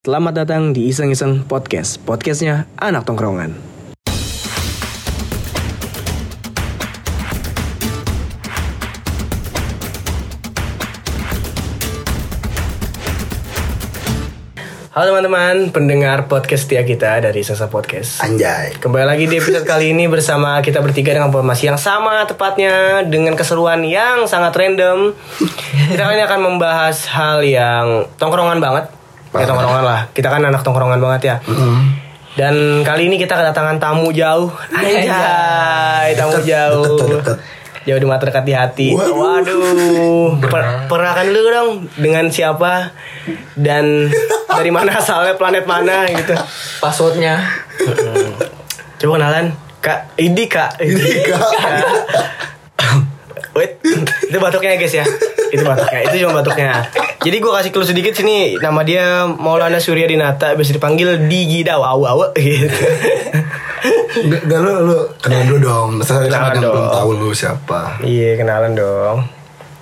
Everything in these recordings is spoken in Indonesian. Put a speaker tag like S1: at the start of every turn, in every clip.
S1: Selamat datang di Iseng Iseng Podcast. Podcastnya anak tongkrongan. Halo teman-teman, pendengar podcast setia kita dari Sasa Podcast.
S2: Anjay.
S1: Kembali lagi di episode kali ini bersama kita bertiga dengan formasi yang sama tepatnya dengan keseruan yang sangat random. Kita kali ini akan membahas hal yang tongkrongan banget. Ya tongkrongan lah. Kita kan anak tongkrongan banget ya. Dan kali ini kita kedatangan tamu jauh. Anjay, tamu jauh.
S2: deket, deket.
S1: Jauh di mata dekat di hati.
S2: Waduh.
S1: Waduh. Per perkenalkan dulu dong dengan siapa dan dari mana asalnya, planet mana gitu.
S3: passwordnya
S1: Coba kenalan Kak Idi Kak Idi
S2: Kak.
S1: Wait Itu batuknya guys ya Itu batuknya Itu cuma batuknya Jadi gue kasih clue sedikit sini Nama dia Maulana Surya Dinata Biasa dipanggil Digi Daw Awu awu gitu
S2: Gak, gak lu, lu kenal dulu dong. Masalah
S1: Kenalan
S2: yang belum
S1: dong.
S2: tahu lu siapa.
S1: Iya kenalan dong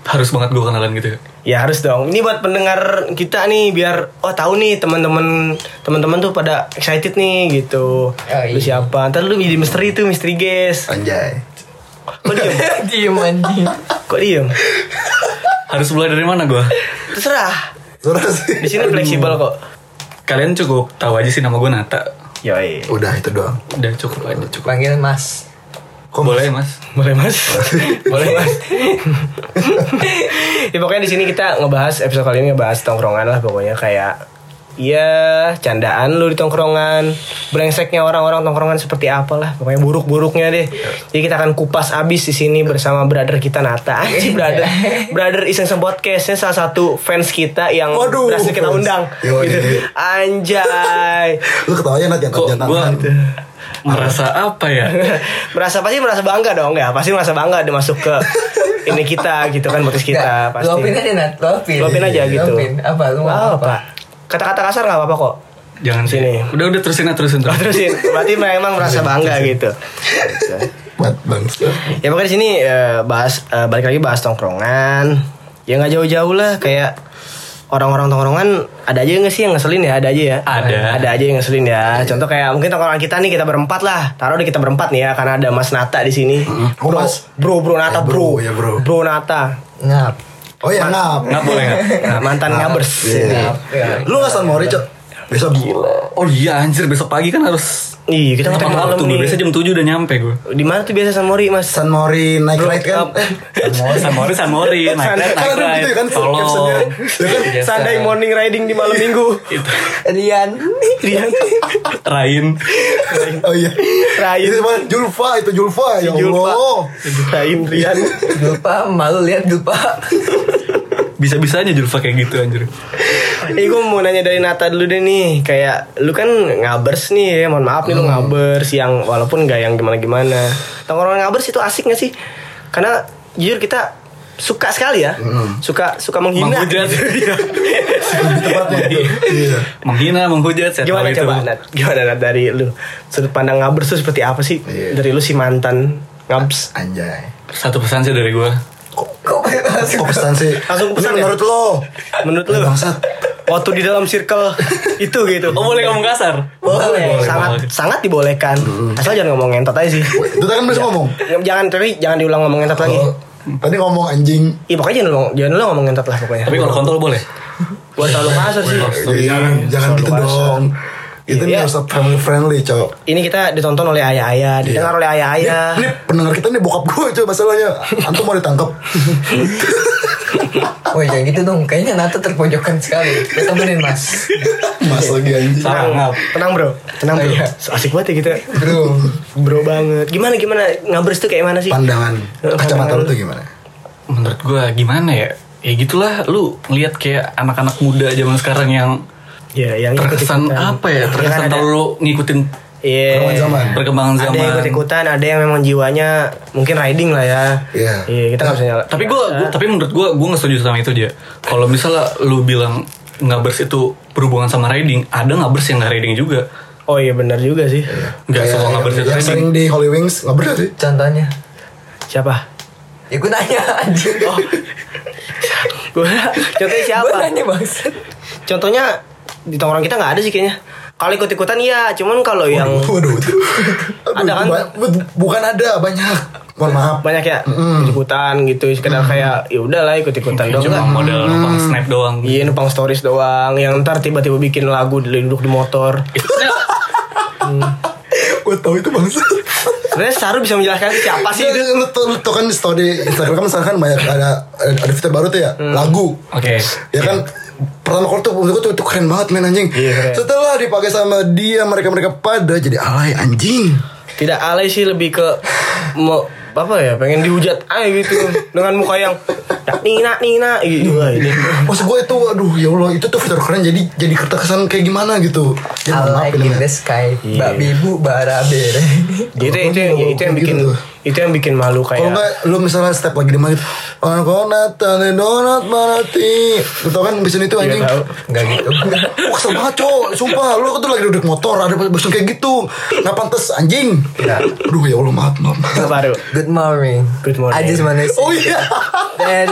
S4: harus banget gue kenalan gitu
S1: Ya harus dong. Ini buat pendengar kita nih biar oh tahu nih teman-teman teman-teman tuh pada excited nih gitu.
S3: Oh,
S1: Lu
S3: iya.
S1: siapa? Ntar lu jadi misteri tuh, misteri guys.
S2: Anjay.
S1: Kok diem?
S3: diem anjing
S1: Kok diem?
S4: harus mulai dari mana gue
S1: Terserah.
S2: Sih.
S1: Di sini fleksibel kok.
S4: kalian cukup tahu aja sih nama gue Nata
S1: Yoi.
S2: Udah itu doang.
S4: udah cukup aja cukup
S3: panggil mas
S2: Kok
S4: boleh mas
S1: Boleh mas? Boleh mas? ya pokoknya di sini kita ngebahas episode kali ini ngebahas tongkrongan lah pokoknya kayak Iya, candaan lu di tongkrongan, brengseknya orang-orang tongkrongan seperti apalah, pokoknya buruk-buruknya deh. Jadi kita akan kupas abis di sini bersama brother kita Nata. Anjir brother, brother iseng podcastnya salah satu fans kita yang
S2: Waduh,
S1: berhasil kita undang.
S2: Yoi.
S1: Gitu. Anjay.
S2: Lu ketawanya nanti
S4: kok
S2: jangan
S4: gue merasa apa ya
S1: merasa pasti merasa bangga dong ya pasti merasa bangga dia masuk ke ini kita gitu kan podcast kita
S3: Nggak,
S1: pasti
S3: luapin aja nat luapin
S1: Luapin aja gitu.
S3: luapin apa lu mau apa.
S1: Kata-kata kasar nggak apa-apa kok.
S4: jangan
S1: Sini.
S4: udah udah terusin aja, terusin
S1: Oh,
S4: terus
S1: terusin. Berarti memang merasa bangga gitu.
S2: Buat bangsa.
S1: Ya pokoknya di sini eh, bahas eh, balik lagi bahas tongkrongan. Ya nggak jauh-jauh lah kayak orang-orang tongkrongan ada aja nggak sih yang ngeselin ya ada aja ya
S4: Ada.
S1: ada aja yang ngeselin ya contoh kayak mungkin tongkrongan kita nih kita berempat lah taruh deh kita berempat nih ya karena ada Mas Nata di sini
S2: Oh,
S1: bro
S2: Mas.
S1: bro bro Nata
S2: Eh,
S1: bro
S2: bro, ya, bro.
S1: bro Nata
S3: ngap
S2: Oh ya ngap.
S4: nggak boleh
S1: Nah, mantan ngabers
S2: Iya.
S3: ngap ya.
S2: Lu gak San Mori, Cok? Besok
S4: oh iya anjir besok pagi kan harus
S1: Iya, kita ngetek malam nih.
S4: biasa jam 7 udah nyampe gue
S1: Di mana tuh biasa San Mori, Mas?
S2: San Mori naik ride kan? Eh,
S4: San Mori San Mori naik
S1: San-
S4: naik
S2: kan ada
S4: ride
S2: gitu kan
S4: tolong
S2: captionnya. Ya kan?
S4: Biasa.
S1: Sunday morning riding di malam minggu.
S4: itu
S3: Rian
S1: Rian,
S4: Rain
S2: Oh iya.
S1: Rain,
S2: Itu mana? Julfa, itu Julfa. Ya
S1: Julfa.
S2: Allah.
S1: Rain, Rian.
S3: lupa malu lihat lupa
S4: bisa bisanya Julfa kayak gitu anjir
S1: Eh, gue mau nanya dari Nata dulu deh nih. Kayak lu kan ngabers nih ya. Mohon maaf nih lu ngabers yang walaupun nggak yang gimana-gimana. Tongkrongan ngabers itu asik gak sih? Karena jujur kita suka sekali ya. Suka suka menghina.
S4: Menghujat.
S1: Iya.
S2: Iya.
S4: menghina menghujat
S1: Gimana
S4: itu.
S1: coba Nat? Gimana Nat dari lu? Sudut pandang ngabers tuh seperti apa sih?
S2: Iya.
S1: Dari lu si mantan ngabers.
S2: Anjay.
S4: satu pesan sih dari gue
S3: kok langsung
S2: Kok pesan sih?
S1: Langsung pesan ya?
S2: menurut lo.
S1: Menurut lu?
S2: Bangsat.
S1: Waktu di dalam circle itu gitu.
S4: oh boleh ngomong kasar
S1: Boleh,
S2: boleh,
S1: sangat
S4: boleh.
S1: sangat dibolehkan. Asal jangan ngomong ngentot aja sih.
S2: Itu kan bisa ngomong.
S1: Jangan tapi jangan diulang ngomong ngentot lagi.
S2: Oh, tadi ngomong anjing.
S1: Iya pokoknya jangan lu jangan lu ngomong ngentot lah pokoknya.
S4: tapi kalau kontol boleh
S1: buat terlalu kasar sih.
S2: Jangan jangan gitu dong. Itu
S1: Iya.
S2: nih harus family friendly, Cok.
S1: Ini kita ditonton oleh ayah-ayah, didengar oleh ayah-ayah.
S2: Ini pendengar kita nih bokap gue cuy masalahnya. Antum mau ditangkap.
S3: Woi jangan gitu dong kayaknya Nata terpojokan sekali kita temenin mas
S2: Mas lagi anjing.
S4: sangat
S1: Tenang bro, tenang bro.
S3: Iya.
S1: Asik banget ya kita.
S3: bro
S1: Bro banget. Gimana gimana ngabers tuh kayak mana sih?
S2: Pandangan kacamata lu tuh gimana?
S4: menurut gue gimana ya ya gitulah lu ngeliat kayak anak-anak muda zaman sekarang yang
S1: Ya, yang
S4: terkesan apa ya
S1: Ya kan
S4: terkesan
S1: ada-
S4: terlalu ngikutin
S1: Iya.
S2: Perkembangan zaman.
S4: perkembangan
S1: Ada yang
S4: zaman
S1: ikut ikutan, ada yang memang jiwanya mungkin riding lah ya.
S2: Iya.
S1: Iya, kita nggak bisa nyala.
S4: tapi gue tapi menurut gue gue nggak setuju sama itu dia kalau misalnya lu bilang ngabers itu berhubungan sama riding ada ngabers yang nggak riding juga
S1: Oh iya benar juga sih.
S4: nggak
S2: Kayak
S4: semua ngabers itu
S2: yang
S4: riding
S2: sering di Holy Wings nggak bener sih?
S3: contohnya
S1: Siapa?
S3: ya gue nanya anjir
S1: Gua contohnya siapa?
S3: gue nanya
S1: Contohnya di tongkrong kita nggak ada sih kayaknya. Kalau ikut-ikutan iya, cuman kalau yang
S2: Waduh itu.
S1: Ada kan?
S2: Bukan ada banyak. Mohon maaf.
S1: banyak ya ikutan gitu sekedar kayak ya udahlah ikut-ikutan doang
S4: Cuma model numpang snap doang.
S1: Iya numpang stories doang Yang ntar tiba-tiba bikin lagu duduk di motor
S2: Gue tau itu bangsa.
S1: Sebenarnya Saru bisa menjelaskan itu siapa sih itu
S2: Lu tau, lu tau kan di story Instagram kan misalkan kan banyak ada ada fitur baru tuh ya lagu.
S4: Oke.
S2: Ya kan pertama kali tuh menurut gue tuh itu keren banget men anjing.
S1: Iya, keren.
S2: Setelah dipakai sama dia mereka mereka pada jadi alay anjing.
S1: Tidak alay sih lebih ke mau apa ya pengen dihujat aja gitu dengan muka yang "Dak, Nina Nina gitu Wah, ini
S2: Maksud gue itu aduh ya Allah itu tuh fitur keren jadi jadi kesan kayak gimana gitu. Ya, mohon
S3: I
S2: maaf
S3: like
S2: ini,
S3: in the sky
S1: Iya.
S3: Mbak Bibu Baraber
S1: itu itu yang itu yang bikin
S2: Gitu.
S1: Itu yang bikin malu
S2: Kalau
S1: kayak
S2: enggak lu misalnya step lagi di mana gitu. Oh, Konatan donat marati. Lu tau kan bisa itu anjing.
S1: tahu.
S3: Enggak gitu
S2: Wah kesel banget cowok Sumpah lu tuh lagi duduk motor Ada basun kayak gitu Nggak pantas anjing
S3: Ya.
S2: Aduh ya Allah maaf maaf
S1: Itu baru
S3: Good morning
S1: Good morning.
S3: I just wanna say
S2: Oh iya Iya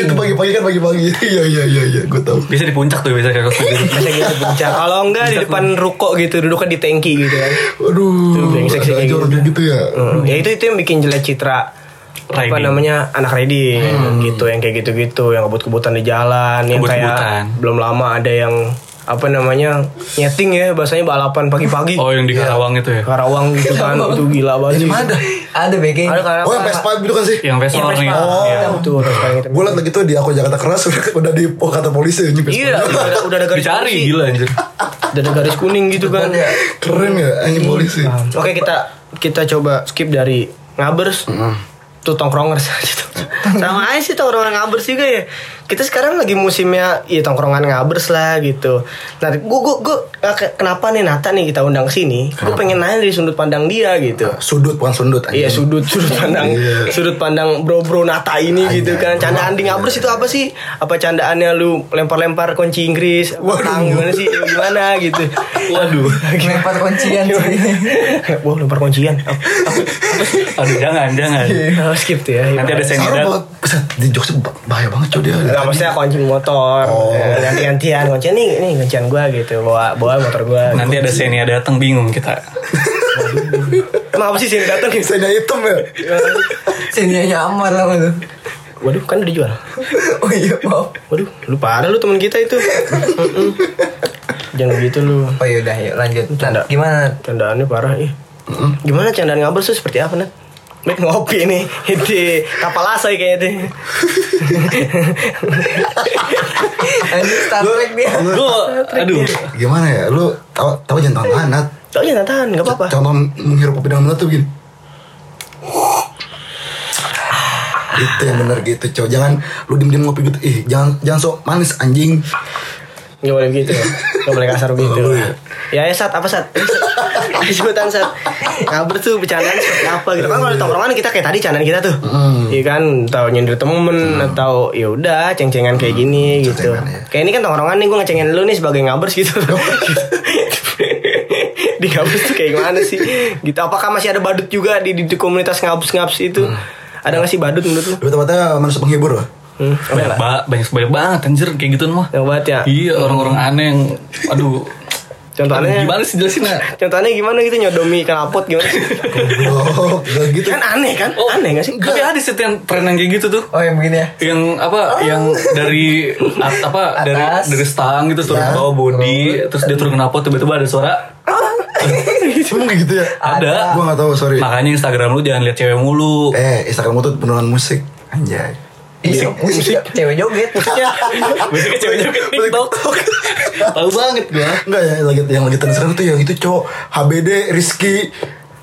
S2: itu pagi-pagi kan pagi-pagi Iya iya iya iya Gue tau
S4: Bisa di puncak tuh biasa kayak gitu.
S1: Gitu puncak Kalau enggak di depan ruko gitu Duduknya di tangki gitu kan
S2: Aduh Ada
S1: kayak
S2: aja orang
S1: gitu.
S2: kayak gitu ya
S1: Hmm, ya itu itu yang bikin jelek citra apa
S4: Riding.
S1: namanya anak riding
S2: Hmm.
S1: gitu yang kayak gitu-gitu yang kebut-kebutan di jalan yang
S4: Kebut-kebutan.
S1: kayak belum lama ada yang apa namanya nyeting ya bahasanya balapan pagi-pagi
S4: Oh yang di Karawang itu ya.
S1: Karawang gitu kan itu gila banget
S2: Ini
S1: sih.
S2: mana ada
S3: Ada
S1: Karawang
S2: Oh yang Vespa itu kan sih
S4: Yang Vespa
S1: Yang. Vespa.
S2: Oh.
S1: Iya, betul Vespa yang.
S2: Gue liat lagi tuh di aku Jakarta keras Udah, udah di oh, kata polisi anjing Vespa.
S1: iya udah ada, udah ada garis
S4: Dicari gila anjir.
S1: udah ada garis kuning gitu kan
S2: Keren ya anjing polisi
S1: oke kita kita coba skip dari ngabers. Tuh tongkrongers. Tuh. sama aja sih tongkrongan ngabers juga ya kita sekarang lagi musimnya ya tongkrongan ngabers lah gitu. Nah gua gua gua ke- kenapa nih Nata nih kita undang ke sini? Gua pengen nanya dari sudut pandang dia gitu.
S2: Sudut bukan anjing.
S1: Iya sudut sudut pandang
S2: Iya.
S1: sudut pandang bro bro Nata ini gitu kan. Candaan di ngabers itu apa sih? Apa candaannya lu lempar-lempar kunci Inggris? Tang gimana sih? Gimana gitu. Waduh.
S3: Lempar kuncian sih.
S1: Wah lempar kuncian.
S4: Aduh jangan jangan.
S1: Oh, skip tuh ya.
S4: Nanti ada
S2: Saru Bisa di bah- bahaya banget coy dia
S1: Enggak maksudnya kunci motor.
S2: Oh.
S1: Ganti-gantian kuncian nih, nih kuncian gua gitu. Bawa bawa motor gua.
S4: Nanti ada senia datang bingung kita.
S1: Emang apa sih sini datang gitu?
S2: Saya hitam ya
S3: Sininya Amar lah lu
S1: Waduh, kan udah dijual.
S3: Oh iya maaf
S1: Waduh, lu parah lu teman kita itu. Jangan gitu lu.
S3: Oh yaudah yuk lanjut
S1: Canda.
S3: Gimana
S1: Candaannya parah ih. Gimana candaan ngabers tuh seperti apa, Nat? Mik ngopi nih di kapal asai kayaknya deh.
S3: Ini Star Trek dia.
S4: Gue aduh.
S2: Gimana ya? Lu tau, tau jangan tahan tahan
S1: Tau jangan tahan, nggak apa-apa.
S2: Contoh menghirup kopi dengan benar tuh gini Itu yang bener gitu cow. Jangan lu diem-diem ngopi gitu. Ih jangan jangan sok manis anjing
S1: Gak boleh gitu. Ya Gak boleh kasar gitu.
S2: Boleh.
S1: Ya ya Sat. Apa Sat? Sebutan Sat. Ngaber tuh bercandaan seperti apa gitu. Kan kalau di tongkrongan kita kayak tadi candaan kita tuh. Iya kan? Tahu nyindir temen Atau ya udah ceng-cengan kayak gini gitu.
S2: Ceng-cengan, ya.
S1: Kayak ini kan tongkrongan nih Gue ngecengin lu nih sebagai ngabers gitu. Di ngabers tuh kayak gimana sih? Gitu. Apakah masih ada badut juga Di, di, di komunitas ngabers-ngabers itu? Ada gak sih badut menurut lu?
S2: Lu tempatnya manusia penghibur lah
S1: Hmm,
S4: Banyak, ba banyak, banyak banget anjir kayak gitu mah.
S1: Yang banget ya
S4: Iya orang-orang aneh yang aduh.
S1: Contohnya
S4: Gimana sih jelasin ya?
S1: Contohnya gimana gitu nyodomi kanapot gimana sih?
S2: Goblok gitu
S1: kan aneh kan? aneh gak sih?
S4: Tapi ada sih yang tren yang kayak gitu tuh.
S3: Oh yang begini ya
S4: Yang apa? Yang dari at- apa? Dari
S3: Atas.
S4: dari stang gitu turun
S2: Ya.
S4: ke bawah body, terus dia turun ke knalpot tiba-tiba ada suara.
S2: Emang kayak gitu ya
S4: Ada.
S2: Gue gak tau sorry
S4: Makanya Instagram lu jangan lihat cewek mulu.
S2: Eh Instagram lu tuh penurunan musik Anjay
S3: Iya. musik. Cewek joget.
S4: Biasanya cewek joget. TikTok. Tahu banget gua.
S2: Enggak ya lagi yang lagi tren sekarang tuh yang itu cowok. HBD Rizky.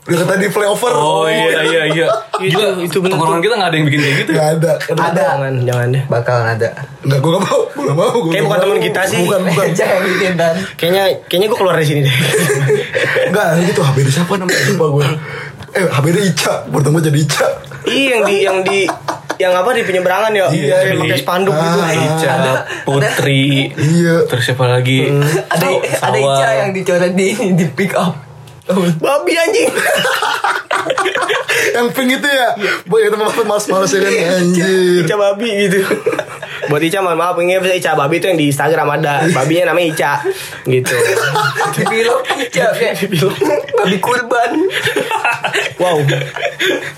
S2: Udah kata di flyover.
S4: Oh iya iya iya.
S1: Itu-
S4: Gila,
S1: itu bener.
S4: Tongkrongan kita gak ada yang bikin kayak gitu. ya?
S2: Gak ada.
S3: Ada.
S1: Jangan, jangan deh.
S3: Bakalan ada.
S2: Enggak gue gak mau. Gue gak mau. Gua
S1: Kayak bukan
S2: mau.
S1: teman kita sih.
S2: Bukan bukan.
S3: Jangan bikin dan.
S1: Kayaknya kayaknya gue keluar dari sini deh.
S2: Enggak itu HBD siapa namanya? Lupa gue Eh HBD Ica. Bertemu jadi Ica.
S1: Iya yang di yang di yang apa di penyeberangan ya?
S2: Iya,
S1: yang
S4: di-
S1: pakai spanduk gitu.
S2: Ah.
S4: Ica, ada Putri.
S2: Iya
S4: Terus siapa lagi?
S3: Ada ada
S4: Sawah.
S3: Ica yang dicoret di di pick up
S1: Babi anjing.
S2: Yang pink itu ya Boy itu maaf males-males ya kan Anjir
S1: Ica babi gitu. Buat Ica mohon maaf ini bisa Ica Babi itu yang di Instagram ada. Babinya namanya Ica. Gitu.
S3: Di film Ica kayak babi kurban.
S1: Wow.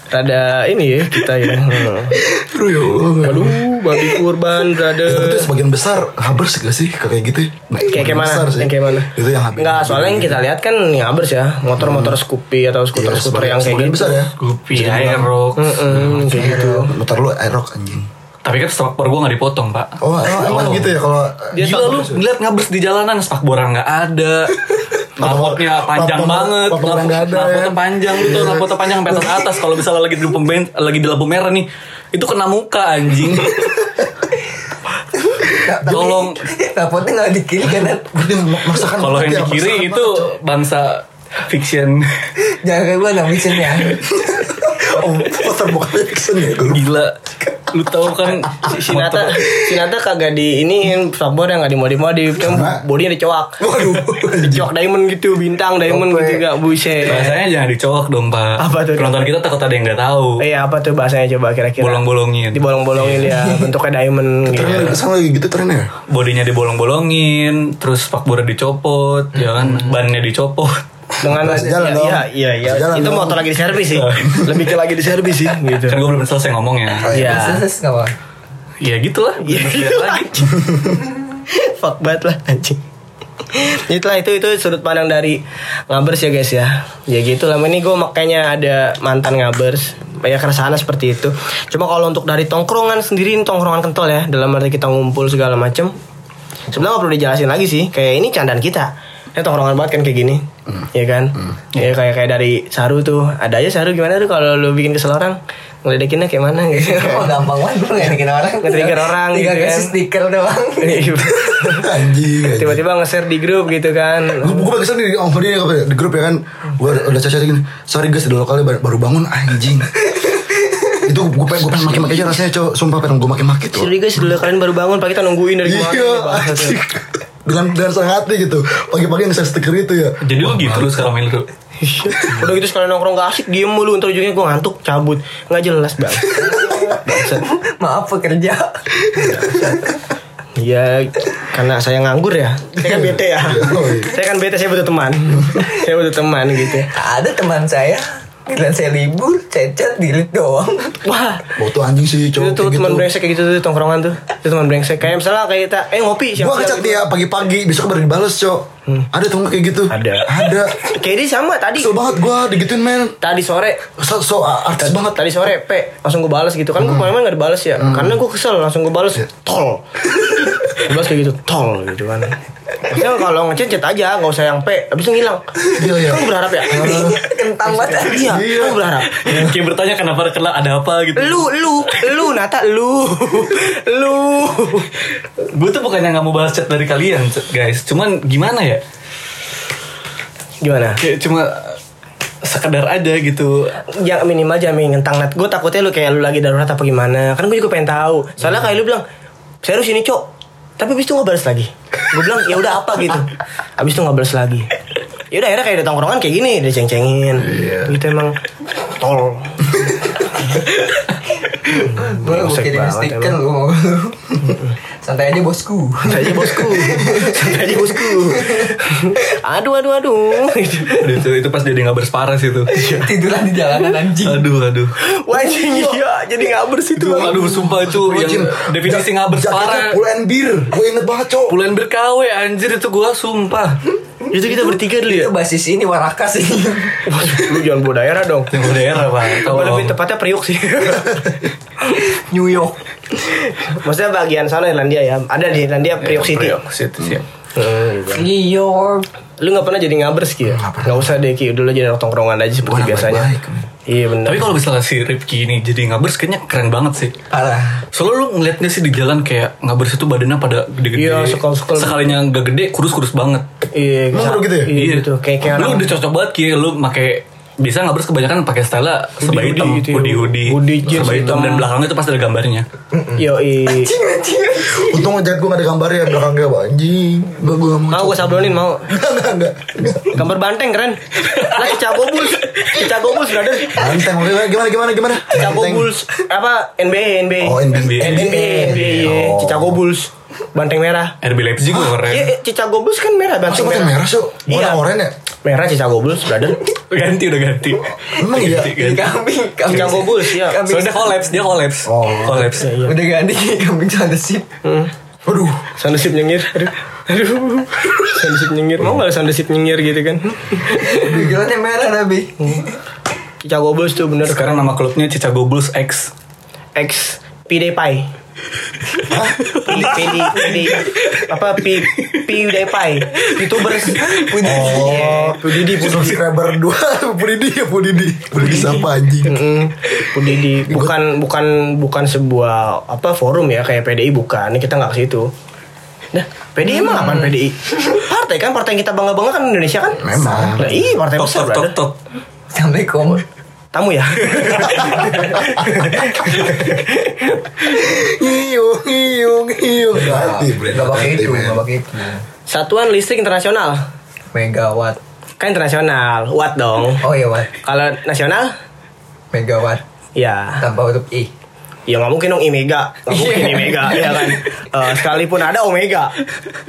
S1: Rada ini ya kita ya.
S2: Aduh ya Allah.
S1: Aduh, babi kurban
S2: Tapi itu
S1: rada.
S2: sebagian besar habers gak sih kayak gitu?
S1: Kayak kayak
S2: Sebagian
S1: mana? Yang kayak mana?
S2: Itu yang habis.
S1: Enggak, soalnya yang kita lihat kan yang abers ya, motor-motor Scoopy atau skuter-skuter yang kayak gitu.
S2: besar ya.
S4: Gupi, Aerox.
S1: Kayak gitu.
S2: Motor lu aerok anjing.
S4: Tapi kan spakbor gue gak dipotong pak.
S2: Oh, emang, emang gitu ya kalau
S1: Dia
S4: Gila lu ngeliat ngabers di jalanan spakbor nggak ada. Knalpotnya panjang banget.
S2: ya.
S4: panjang lu tuh knalpotnya panjang sampai atas atas. Kalau misalnya lagi di lampu lagi di lampu merah nih, itu kena muka anjing. Tolong
S3: Rapotnya nggak di kiri kanan.
S4: kalau yang di kiri itu bangsa fiction.
S3: Jangan kayak gue nama ya.
S2: Oh, motor bukan fiction ya gue.
S4: Gila. Lu tahu kan
S1: Si Nata, si Nata kagak di ini spakbor yang nggak dimodif-modif, kan
S2: Sama.
S1: bodinya dicoak.
S2: Waduh.
S1: Dicoak diamond gitu, bintang diamond
S2: Oke.
S1: gitu gak buset.
S4: Bahasanya jangan dicolok dong pak.
S1: Apa tuh?
S4: Penonton kita takut ada yang nggak tahu.
S1: Eh apa tuh bahasanya coba kira-kira?
S4: Bolong-bolongin.
S1: Dibolong-bolongin ya, bentuknya diamond gitu.
S2: Trennya sekarang lagi gitu trennya.
S4: Bodinya dibolong-bolongin, terus spakbornya dicopot, ya kan, bannya dicopot.
S1: Dengan
S2: Masih jalan
S1: ya,
S2: dong.
S1: Iya, iya, iya.
S2: Jalan
S1: Itu
S2: dong.
S1: motor lagi di servis sih. Lebih ke lagi di servis sih gitu.
S4: Kan gue belum selesai ngomongnya.
S1: Iya.
S3: Terus nggak apa?
S4: Ya gitulah.
S1: Iya lagi. Fuck banget lah anjing. Itulah itu itu sudut pandang dari ngabers ya guys ya. Ya gitu lah. Ini gue makanya ada mantan ngabers. Banyak keresahan seperti itu. Cuma kalau untuk dari tongkrongan sendiri ini tongkrongan kental ya. Dalam arti kita ngumpul segala macem. Sebenarnya nggak perlu dijelasin lagi sih. Kayak ini candaan kita. Ini tongkrongan banget kan kayak gini. Ya kan? Ya kayak kayak dari Saru tuh. Ada aja Saru gimana tuh kalau lu bikin kesel orang? Ngeledekinnya kayak mana gitu.
S3: Oh gampang banget gue nggak bikin orang.
S1: Nge-trigger orang
S3: Tinggal
S1: gitu kan.
S3: kasih stiker doang.
S2: Anjing. anjing.
S1: tiba-tiba nge-share di grup gitu kan
S2: Gue gue kesel di oh, di, di grup ya kan Gue udah cacat gini Sorry guys dua kali baru, bangun anjing Itu gue pengen gue pengen maki-maki aja rasanya cowok Sumpah pengen gue maki-maki tuh
S1: Sorry guys dulu kalian baru bangun pagi kita nungguin dari kemarin
S2: Iya anjing dengan dengan senang hati gitu. Pagi-pagi nge stiker itu ya.
S4: Jadi lu gitu lu sekarang main lu.
S1: Udah gitu sekalian nongkrong gak asik diem mulu. Ntar ujungnya gue ngantuk cabut. Gak jelas bang. Bangsat.
S3: Maaf pekerja.
S1: Iya karena saya nganggur ya. Saya kan bete ya. Saya kan bete saya butuh teman. Saya butuh teman gitu.
S3: Ada teman saya. Bilang saya libur, cacat diri doang.
S1: Wah.
S2: Bau tuh anjing sih
S1: itu
S2: cowok
S1: tuh
S2: kayak
S1: teman
S2: gitu.
S1: brengsek kayak gitu tuh tongkrongan tuh. Itu teman brengsek. Kayak misalnya kayak kita Eh ngopi
S2: Gue
S1: siang-siang
S2: ngecat
S1: gitu.
S2: dia pagi-pagi Besok baru dibales cok Ada tuh nggak kayak gitu.
S1: Ada.
S2: Ada.
S1: Kayak dia sama tadi.
S2: Kesel banget gue digituin men.
S1: Tadi sore.
S2: So, so artis banget.
S1: Tadi sore P. Langsung gue balas gitu. Kan gue kemarin gak dibales ya? Karena gue kesel Langsung gue balas Tol. Gue balas kayak gitu Tol gitu kan. Maksudnya kalau ngechat chat aja Gak usah yang P. Abis itu ngilang.
S2: Iya, iya.
S1: Kan gue berharap ya?
S3: Kentang banget.
S1: Iya.
S2: Iya.
S1: Kan gue berharap
S4: Kayak bertanya kenapa kena ada apa? gitu.
S1: Lu Lu Lu Nata Lu. Lu.
S4: Gue tuh bukannya nggak mau balas chat dari kalian guys. Cuman gimana ya?
S1: Gimana?
S4: Kayak cuma sekedar aja gitu.
S1: Ya minimal jangan main ngentang nat Gue takutnya lu kayak lu lagi darurat apa gimana. Kan gue juga pengen tahu. Soalnya kayak lu bilang Serius ini cok? Tapi abis itu gak balas lagi. Gue bilang ya udah apa gitu? Abis itu gak balas lagi. Ya udah akhirnya kayak ada tongkrongan kayak gini Dia ceng-cengin. Gitu emang. Tol
S3: Gue mau kirim stiker gue mau. Santai aja bosku.
S1: Santai aja bosku Santai aja bosku Aduh aduh aduh
S4: itu itu pas jadi nggak berseparah sih itu.
S3: Tiduran di jalanan anjing.
S4: Aduh aduh.
S1: Wah anjing iya Jadi gak bersih
S4: Itu aduh sumpah itu yang definisi nggak
S2: Jaketnya
S4: berseparah.
S2: Pulen bir Gue inget banget cok
S4: Bulan berkawe anjir itu gua sumpah.
S1: Itu kita bertiga dulu ya
S3: Itu basis ini Warakas sih.
S1: Lu jangan bawa daerah dong
S4: Yang daerah pak.
S1: Kalau lebih tepatnya Priuk sih
S3: New York.
S1: Maksudnya bagian sana Irlandia ya Ada di Irlandia Priok City
S4: Priok City siap.
S1: Hmm, gitu.
S3: New York.
S1: Lu gak pernah jadi ngabers Ki ya? Gak usah deh Ki Dulu jadi anak tongkrongan aja seperti biasanya
S2: men.
S1: Iya bener
S4: Tapi kalau misalnya si Ripki ini jadi ngabers kayaknya keren banget sih.
S3: Parah.
S4: Soalnya lu ngeliatnya sih di jalan kayak ngabers itu badannya pada gede-gede.
S1: Iya, sekal-sekal.
S4: Sekalinya gak gede, kurus-kurus banget.
S1: Iya
S2: baru gitu ya?
S1: Iya gitu Kayak kayak
S4: lu
S1: orang
S4: udah cocok banget Ki, lu pakai bisa nggak kebanyakan pakai style serba
S1: Hoodie-hoodie
S4: hitam,
S1: gitu ya.
S4: hoodie hoodie,
S1: Hoodie, jeans
S4: serba hitam.
S1: hitam.
S4: dan belakangnya itu pasti ada gambarnya.
S1: Yo
S3: Anjing anjing.
S2: Untung ngejat gue gak ada gambar ya belakangnya Pak. Anjing. Gue gue mau
S1: mau gue sablonin mau.
S2: Enggak
S1: gambar banteng keren. Lah Chicago Bulls. Chicago Bulls brother.
S2: Banteng gimana gimana gimana?
S1: Chicago
S2: Banteng.
S1: Bulls. Apa? NBA NBA
S2: Oh NBA
S1: NBA NBA.
S2: Oh.
S1: Chicago Bulls banteng merah
S4: RB Leipzig gue keren.
S1: Iya, Chicago Bulls kan merah banteng merah.
S2: merah sih Bukan
S1: Iya.
S2: oranye ya
S1: Merah Chicago Bulls, brother.
S4: Ganti udah ganti.
S2: Emang iya
S4: Ganti, ganti.
S3: Kambing kambing.
S1: Chicago Bulls ya.
S3: Kambing.
S4: Soalnya dia collapse, dia collapse.
S2: Oh.
S4: collapse.
S3: Udah ganti kambing sama sip.
S1: Hmm.
S2: Aduh
S1: Sandesip nyengir. Aduh. Aduh. Sandesip nyengir. Mau enggak sandesip nyengir gitu kan?
S3: Backgroundnya merah nabi.
S1: Chicago Bulls tuh bener
S4: Sekarang nama klubnya Chicago Bulls X.
S1: X PewDiePie. PD PD apa P PewDiePie YouTubers.
S2: Oh
S1: Pudidi
S2: Subscriber 2 Pudidi ya Pudidi Pudidi siapa anjing?
S1: Mm, Pudidi bukan bukan bukan sebuah apa forum ya kayak PDI bukan. Ini kita nggak ke situ. Nah, PDI emang apaan PDI? Partai kan, partai yang kita bangga-bangga kan Indonesia kan?
S2: Memang.
S1: Nah, iya, partai
S4: Top
S1: besar,
S4: top top
S1: brother.
S4: top.
S3: Assalamualaikum.
S1: Tamu ya?
S2: Ngiyung ngiyung ngiyung Ganti bre
S3: Gak pakai
S2: Ganti,
S3: itu, pakai itu.
S1: Satuan Listrik Internasional.
S3: Megawatt.
S1: Kan internasional, watt dong.
S3: Oh iya watt.
S1: Kalau nasional,
S3: Megawatt.
S1: ya
S3: Tanpa huruf i.
S1: Ya nggak mungkin dong Omega, nggak mungkin
S3: Iya.
S1: Omega, ya kan. Eh, sekalipun ada Omega,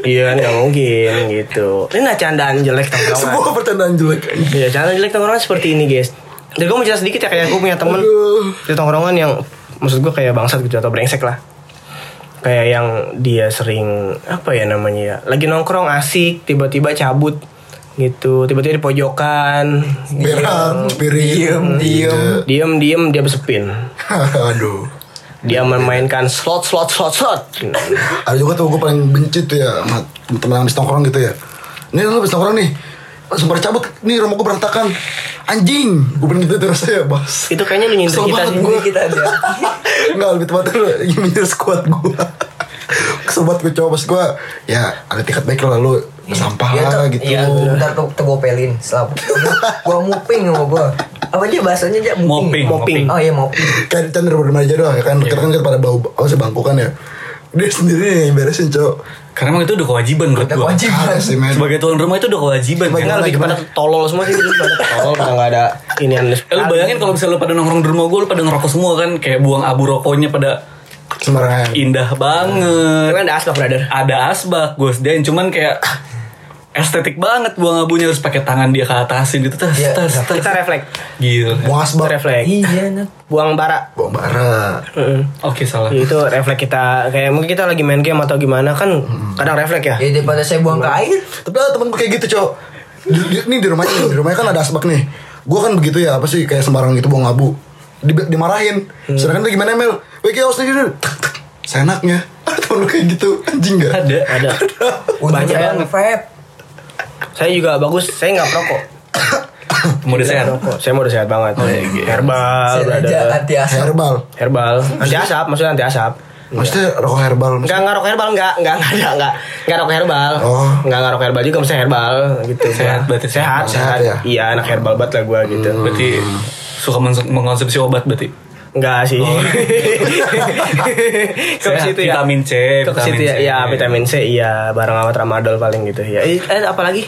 S1: iya kan nggak mungkin gitu. Ini nah candaan jelek tongkrongan.
S2: Sebuah pertandaan jelek
S1: Iya candaan jelek tongkrongan seperti ini guys. Jadi gue mau cerita sedikit ya kayak gue punya temen di tongkrongan yang maksud gue kayak bangsat gitu atau brengsek lah. Kayak yang dia sering apa ya namanya ya, lagi nongkrong asik tiba-tiba cabut gitu, tiba-tiba di pojokan,
S2: Berak Spirit
S3: Diem, diem.
S1: diem diem dia besepin.
S2: Aduh
S1: Dia memainkan slot slot slot slot.
S2: Ada juga tuh gue paling benci tuh ya yang habis nongkrong gitu ya Ini lu habis nongkrong nih Langsung pada cabut. Nih rumah gue berantakan. Anjing. Gue paling gitu rasanya bos
S1: Itu kayaknya lu nyindir kita
S2: gue
S3: Kita ada.
S2: Enggak lebih tepatnya lu Ingin menyindir squad gue Kesel banget gue coba. Pas gue Ya ada tiket baik lah lu Sampah
S3: Iya,
S2: lah gitu.
S3: Iya, ntar tuh tuh gua pelin selap. Gua muping sama gua. Apa aja bahasanya aja
S4: Moping,
S1: Moping.
S3: Oh iya moping.
S2: Kayak Chandra berdua aja doang ya kan? Kita kan pada bau Apa sih bangku kan ya. Dia sendiri yang beresin cowok
S4: Karena emang itu udah kewajiban menurut
S3: Udah
S4: gua.
S3: kewajiban.
S2: Sih men
S4: Sebagai tuan rumah itu udah kewajiban.
S2: Sebagai-?
S1: Enggak lebih kepada tolol semua sih tolol pada nggak ada ini
S4: Eh, lu bayangin kalau misalnya lu pada nongkrong di rumah gue, lu pada ngerokok semua kan, kayak buang abu rokoknya pada
S2: Sembarangan
S4: indah banget.
S1: kan ada asbak brother.
S4: Ada asbak gue sediain, cuman kayak estetik banget buang abunya harus pakai tangan dia ke atasin gitu. Tas
S3: Iya,
S4: tas tas
S1: Kita refleks,
S4: gitu
S2: Buang asbak
S1: refleks.
S3: Iya, nak.
S1: Buang bara.
S2: Buang bara.
S1: Heeh.
S4: oke salah.
S1: Itu refleks kita. Kayak mungkin kita lagi main game atau gimana kan kadang refleks ya.
S3: Ya daripada saya buang ke air.
S2: Tapi ada temen gue kayak gitu cowok di, di, Nih di rumahnya nih, Di rumahnya kan ada asbak nih. Gue kan begitu ya Apa sih Kayak sembarang gitu buang abu. Di, Dimarahin. Sedangkan dia gimana Mel? Wih kayak harus gitu Seenaknya. Ada temen lu kayak gitu. Anjing gak
S4: ada.
S1: Ada.
S3: Untung
S1: Banyak banget. Saya juga bagus, saya nggak perokok.
S4: mode sehat
S1: Rokok. Saya mau udah sehat banget. Herbal,
S3: Saya aja
S1: brother.
S3: anti asap.
S2: Herbal
S1: Herbal, anti asap, maksudnya anti asap.
S2: Maksudnya rokok herbal
S1: Enggak, enggak rokok herbal, enggak, enggak, enggak ada, enggak. Enggak rokok herbal.
S2: Oh.
S1: Enggak, enggak rokok herbal juga, maksudnya herbal gitu.
S4: Sehat, berarti
S1: sehat,
S2: sehat.
S1: sehat.
S2: Sehat ya?
S1: Iya, anak herbal banget lah gue gitu.
S4: berarti suka men- mengkonsumsi obat berarti
S1: Enggak sih. ke
S4: Sehat,
S1: situ ya.
S4: vitamin C,
S1: Ke
S4: vitamin
S1: situ ya.
S4: C.
S1: Iya, vitamin C iya, bareng sama tramadol paling gitu ya. Eh, eh, apa lagi?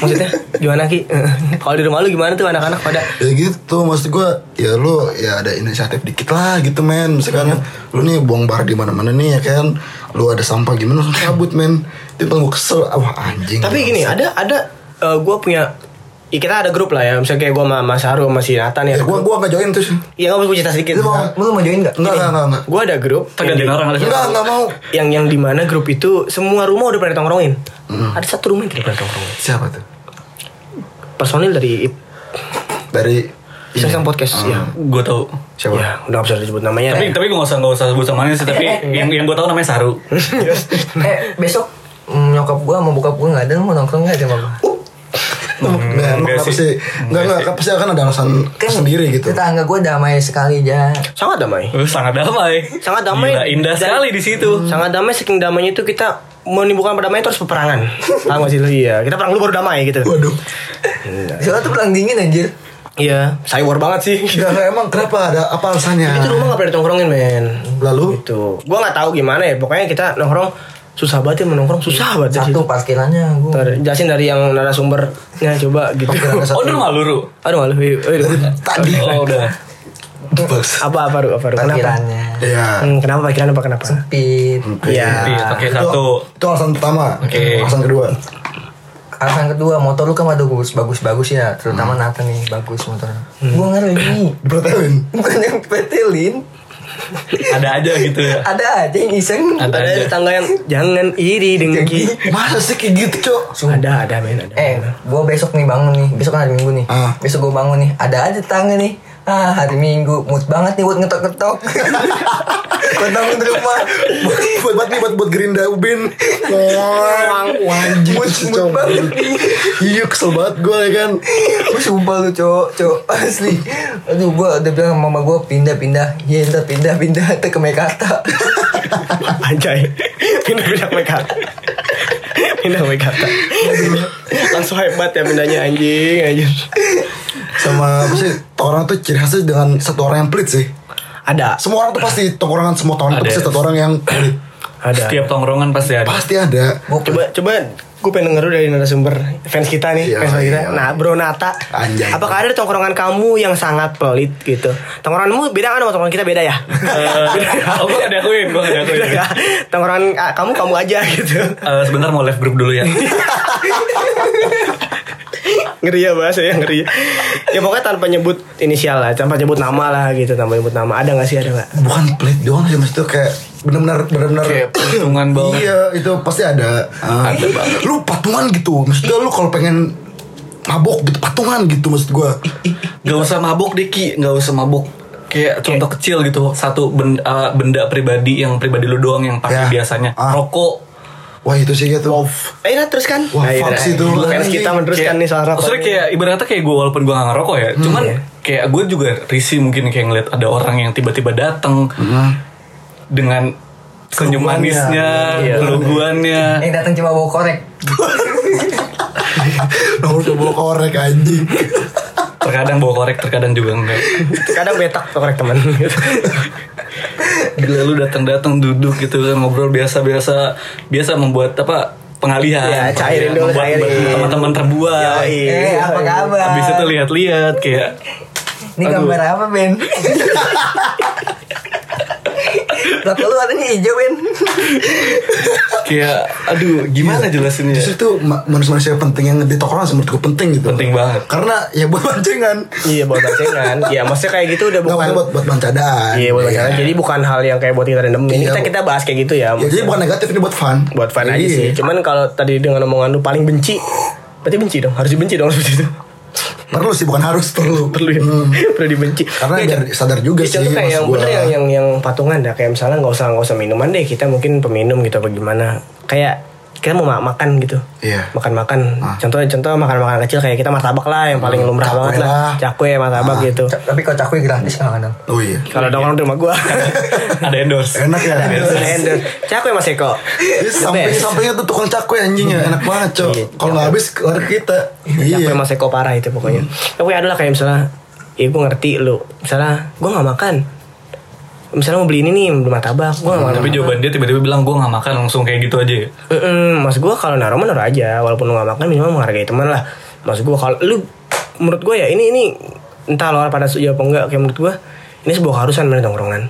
S1: Maksudnya gimana Ki? Kalau di rumah lu gimana tuh anak-anak pada?
S2: Ya gitu Maksud gue Ya lu Ya ada inisiatif dikit lah gitu men Misalkan kan Lu nih buang bar di mana mana nih ya kan Lu ada sampah gimana Langsung cabut men Itu gue kesel Wah anjing
S1: Tapi gini, ada ada gue punya Ya kita ada grup lah ya, misalnya kayak gue sama Mas Haru sama si Nathan ya.
S2: Ya gue gua gak join tuh sih
S1: Iya nggak mau cerita sedikit.
S2: Lu mau-
S3: Lu mau join gak?
S2: Enggak enggak enggak,
S1: Gue ada grup. di-
S4: orang ada
S2: Enggak enggak mau
S1: Yang yang di mana grup itu semua rumah udah pada tongkrongin.
S2: Hmm.
S1: Ada satu rumah yang tidak pernah tongkrongin.
S2: Siapa tuh?
S1: Personil dari.
S2: Dari
S1: Bisa sang podcast ya.
S4: gue tau
S2: Siapa?
S1: Ya, udah gak bisa disebut namanya.
S4: tapi tapi gue gak usah gak usah sebut samanya sih tapi yang yang gue tau namanya Saru
S3: Eh besok mm, nyokap gua sama bokap gua nggak ada mau nongkrong nggak sama gua?
S2: Nah, emang
S4: enggak
S2: kenapa
S4: sih.
S2: sih? Enggak, enggak, kan pasti akan ada alasan sendiri gitu.
S3: Tetangga gua damai sekali aja.
S1: sangat damai.
S4: Eh, sangat damai
S1: Sangat damai.
S4: Gila, indah
S1: Dan-
S4: sekali di situ
S1: Sangat damai saking damainya itu kita menimbulkan perdamaian terus peperangan. Paham gak sih lu? Iya, kita perang dulu baru damai gitu.
S2: Waduh.
S3: Soalnya tuh perang dingin anjir.
S1: Iya, cyber banget sih.
S2: Ya emang kenapa ada apa alasannya?
S1: itu rumah gak pernah ditongkrongin men.
S2: Lalu
S1: Gitu. Gua nggak tahu gimana ya. Pokoknya kita nongkrong susah banget ya menongkrong susah banget. di situ.
S3: Satu parkirannya gue.
S1: Ntar jelasin dari yang narasumbernya coba gitu.
S4: Oh, di rumah lu, Ru?
S1: Aduh malu.
S2: tadi
S4: Oh, udah.
S2: Bagus.
S1: Apa apa Ru? apa Ru? Kenapa?
S3: Parkirannya.
S2: Iya.
S1: Hmm, kenapa pikiran apa kenapa?
S3: Sempit.
S1: Iya.
S4: Iya, Oke,
S2: Itu-
S4: satu.
S2: Itu alasan pertama.
S4: Oke.
S2: Alasan kedua.
S3: Alasan kedua motor lu kan ada bagus bagus bagus ya, terutama Nathan nih bagus motornya. Gue ngeri
S2: Diperhatiin.
S3: bukan yang petelin,
S4: Ada aja gitu ya.
S3: ada aja yang iseng.
S4: Ada
S1: Ada
S4: aja.
S1: tetangga yang jangan iri dengki.
S2: Masa sih kayak gitu, Cok?
S1: Ada ada men ada.
S3: Eh, gue besok nih bangun nih, besok kan hari Minggu nih.
S2: Ah.
S3: Besok gue bangun nih, ada aja tetangga nih. Ah, hari Minggu, mood banget nih buat ngetok-ngetok. buat bangun rumah.
S2: buat buat nih buat buat Gerinda Ubin. Wah, wajib
S3: Mood, banget nih.
S2: Iya kesel banget gue ya kan.
S3: Gue sumpah lu cowok, cowok asli. Aduh, gue udah bilang mama gue pindah-pindah. Iya, ntar pindah-pindah ke Mekarta.
S1: Anjay. Pindah-pindah ke Mekarta. Pindah Mekarta. Langsung hebat ya pindahnya anjing anjing.
S2: Sama apa sih? Orang tuh ciri khasnya dengan satu orang yang pelit sih.
S1: Ada.
S2: Semua orang tuh pasti tongkrongan semua tongkrongan tuh pasti satu orang yang pelit.
S1: Ada.
S4: Setiap tongkrongan pasti ada.
S2: Pasti ada.
S1: Coba coba gue pengen denger dulu dari narasumber fans kita nih,
S2: Iya,
S1: fans kita.
S2: iya.
S1: Nah, Bro Nata,
S2: Anjay.
S1: apakah ada tongkrongan kamu yang sangat pelit gitu? Tongkronganmu beda kan sama tongkrongan kita beda ya?
S4: Eh, oh, gue gak diakuin, gue gak diakuin.
S1: Beda ya? Tongkrongan ah, kamu kamu aja gitu.
S4: Eh, sebentar mau live group dulu ya.
S1: ngeri ya bahasa ya ngeri. Ya pokoknya tanpa nyebut inisial lah, tanpa nyebut nama lah gitu, tanpa nyebut nama. Ada gak sih ada gak?
S2: Bukan pelit doang sih maksudnya kayak benar-benar benar-benar
S4: Kayak perhitungan banget.
S2: Iya, itu pasti ada. Ah.
S4: Ada banget.
S2: Lu patungan gitu. Maksudnya lu kalau pengen mabok gitu patungan gitu maksud gua.
S4: Gak usah mabuk deh Ki Gak usah mabuk Kayak contoh kecil gitu Satu benda, eh, benda pribadi Yang pribadi lu doang Yang pakai
S2: Ya.
S4: biasanya
S2: Ah.
S4: Rokok
S2: Wah, itu sih gitu.
S1: Eh, nah, terus kan?
S2: Wah,
S1: nah,
S2: fuck sih itu.
S1: Fans kita meneruskan nih soal rokok.
S4: Maksudnya kayak Ibaratnya kayak gue Walaupun gue gak ngerokok ya Cuman
S1: iya.
S4: Kayak gue juga risih Mungkin kayak ngeliat Ada orang yang tiba-tiba datang Dengan Senyum
S2: Keluguannya.
S4: manisnya
S1: Iya.
S3: Yang datang cuma bawa korek.
S2: Nomor coba korek anjing.
S4: Terkadang bawa korek Terkadang juga enggak
S1: Kadang betak korek teman gitu.
S4: Gila lu datang-datang duduk gitu kan ngobrol biasa-biasa biasa membuat apa pengalihan.
S1: Ya, cairin dulu,
S4: membuat teman-teman terbuat.
S3: Eh, apa kabar?
S4: Habis itu lihat-lihat kayak
S3: Ini gambar apa, Ben? Rokok lu warnanya hijau, Ben.
S4: kayak aduh gimana jelasinnya?
S2: Justru itu ma- manusia-manusia penting yang di tongkrongan menurut gue penting gitu.
S4: Penting banget.
S2: Karena ya buat bancengan.
S1: Iya buat bancengan. Iya maksudnya kayak gitu udah bukan.
S2: buat buat bancadaan.
S1: Iya buat bancengan. Jadi bukan hal yang kayak buat kita random. Ini
S2: Iya.
S1: kita kita bahas kayak gitu ya.
S2: Ya, jadi bukan negatif ini buat fun.
S1: buat fun aja
S2: Iya.
S1: sih. Cuman kalau tadi dengan omongan lu paling benci, berarti benci dong. Harus dibenci dong seperti itu.
S2: Perlu sih bukan harus perlu.
S1: Perlu ya. Perlu dibenci.
S2: Karena
S1: Kayak
S2: biar sadar juga
S1: Ya,
S2: sih.
S1: kayak yang
S2: gua.
S1: bener yang yang yang patungan dah kayak misalnya nggak usah nggak usah minuman deh kita mungkin peminum gitu apa gimana kayak kita mau ma- makan gitu
S2: Iya.
S1: makan makan
S2: Ah.
S1: contoh contoh makan makanan kecil kayak kita martabak lah yang paling lumrah
S2: Cakwe
S1: banget lah
S2: lah.
S1: cakwe martabak
S2: Ah.
S1: gitu
S3: Tapi kalau cakwe gratis kadang-kadang.
S2: Oh iya.
S1: kalau ada orang di rumah gua
S4: Ada endorse.
S2: Enak ya.
S1: Endorse. cakwe mas Eko The
S2: samping
S1: best.
S2: sampingnya tuh tukang cakwe anjing ya enak banget cok.
S1: Iya,
S2: Kalau nggak habis keluar ke kita.
S1: Cakwe
S2: Iya.
S1: mas Eko parah itu pokoknya Cakwe adalah kayak misalnya Ya gue ngerti lu Misalnya gue gak makan Misalnya mau beli ini nih Beli martabak Gue makan
S4: Tapi jawaban dia tiba-tiba bilang gue nggak makan langsung kayak gitu aja. ya.
S1: Mm-mm, Mas gue kalau naruh mah naruh aja Walaupun lu gak makan minimal menghargai teman lah Mas gue kalau Lu Menurut gue ya ini ini Entah lo pada setuju apa enggak Kayak menurut gue Ini sebuah keharusan bener tongkrongan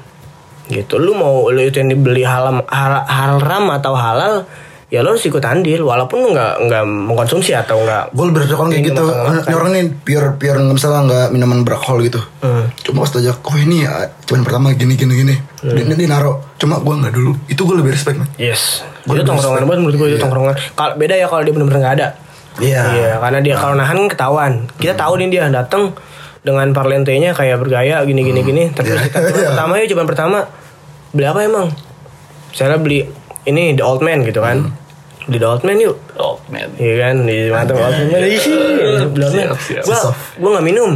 S1: Gitu Lu mau Lu itu yang dibeli halam, hal, haram atau halal Ya lo harus ikut andil Walaupun lu gak, nggak mengkonsumsi atau gak
S2: Gue lebih cocok kayak gitu. Ini orang nih pure pure nggak misalnya nggak minuman beralkohol gitu.
S1: Hmm.
S2: Cuma pas aja, oh ini ya, cuman pertama gini gini gini.
S1: Hmm.
S2: Dia, dia naro. Cuma gue nggak dulu. Itu gue lebih respect man.
S1: Yes.
S2: Gua
S1: itu tongkrongan banget menurut gue itu
S2: Iya.
S1: tongkrongan. Kalau beda ya kalau dia benar-benar nggak ada.
S2: Iya.
S1: Iya, karena dia kalau nahan ketahuan. Kita tahu nih dia datang dengan parlentenya kayak bergaya gini gini gini. Tapi
S2: Iya.
S1: kita pertama ya coba pertama beli apa emang? Saya beli ini The Old Man gitu kan. Beli The Old Man yuk.
S4: Oh man.
S1: Iya kan di mantap Old Man. Ih, beli Old Man.
S4: Siap, siap.
S1: Gua gua nggak minum.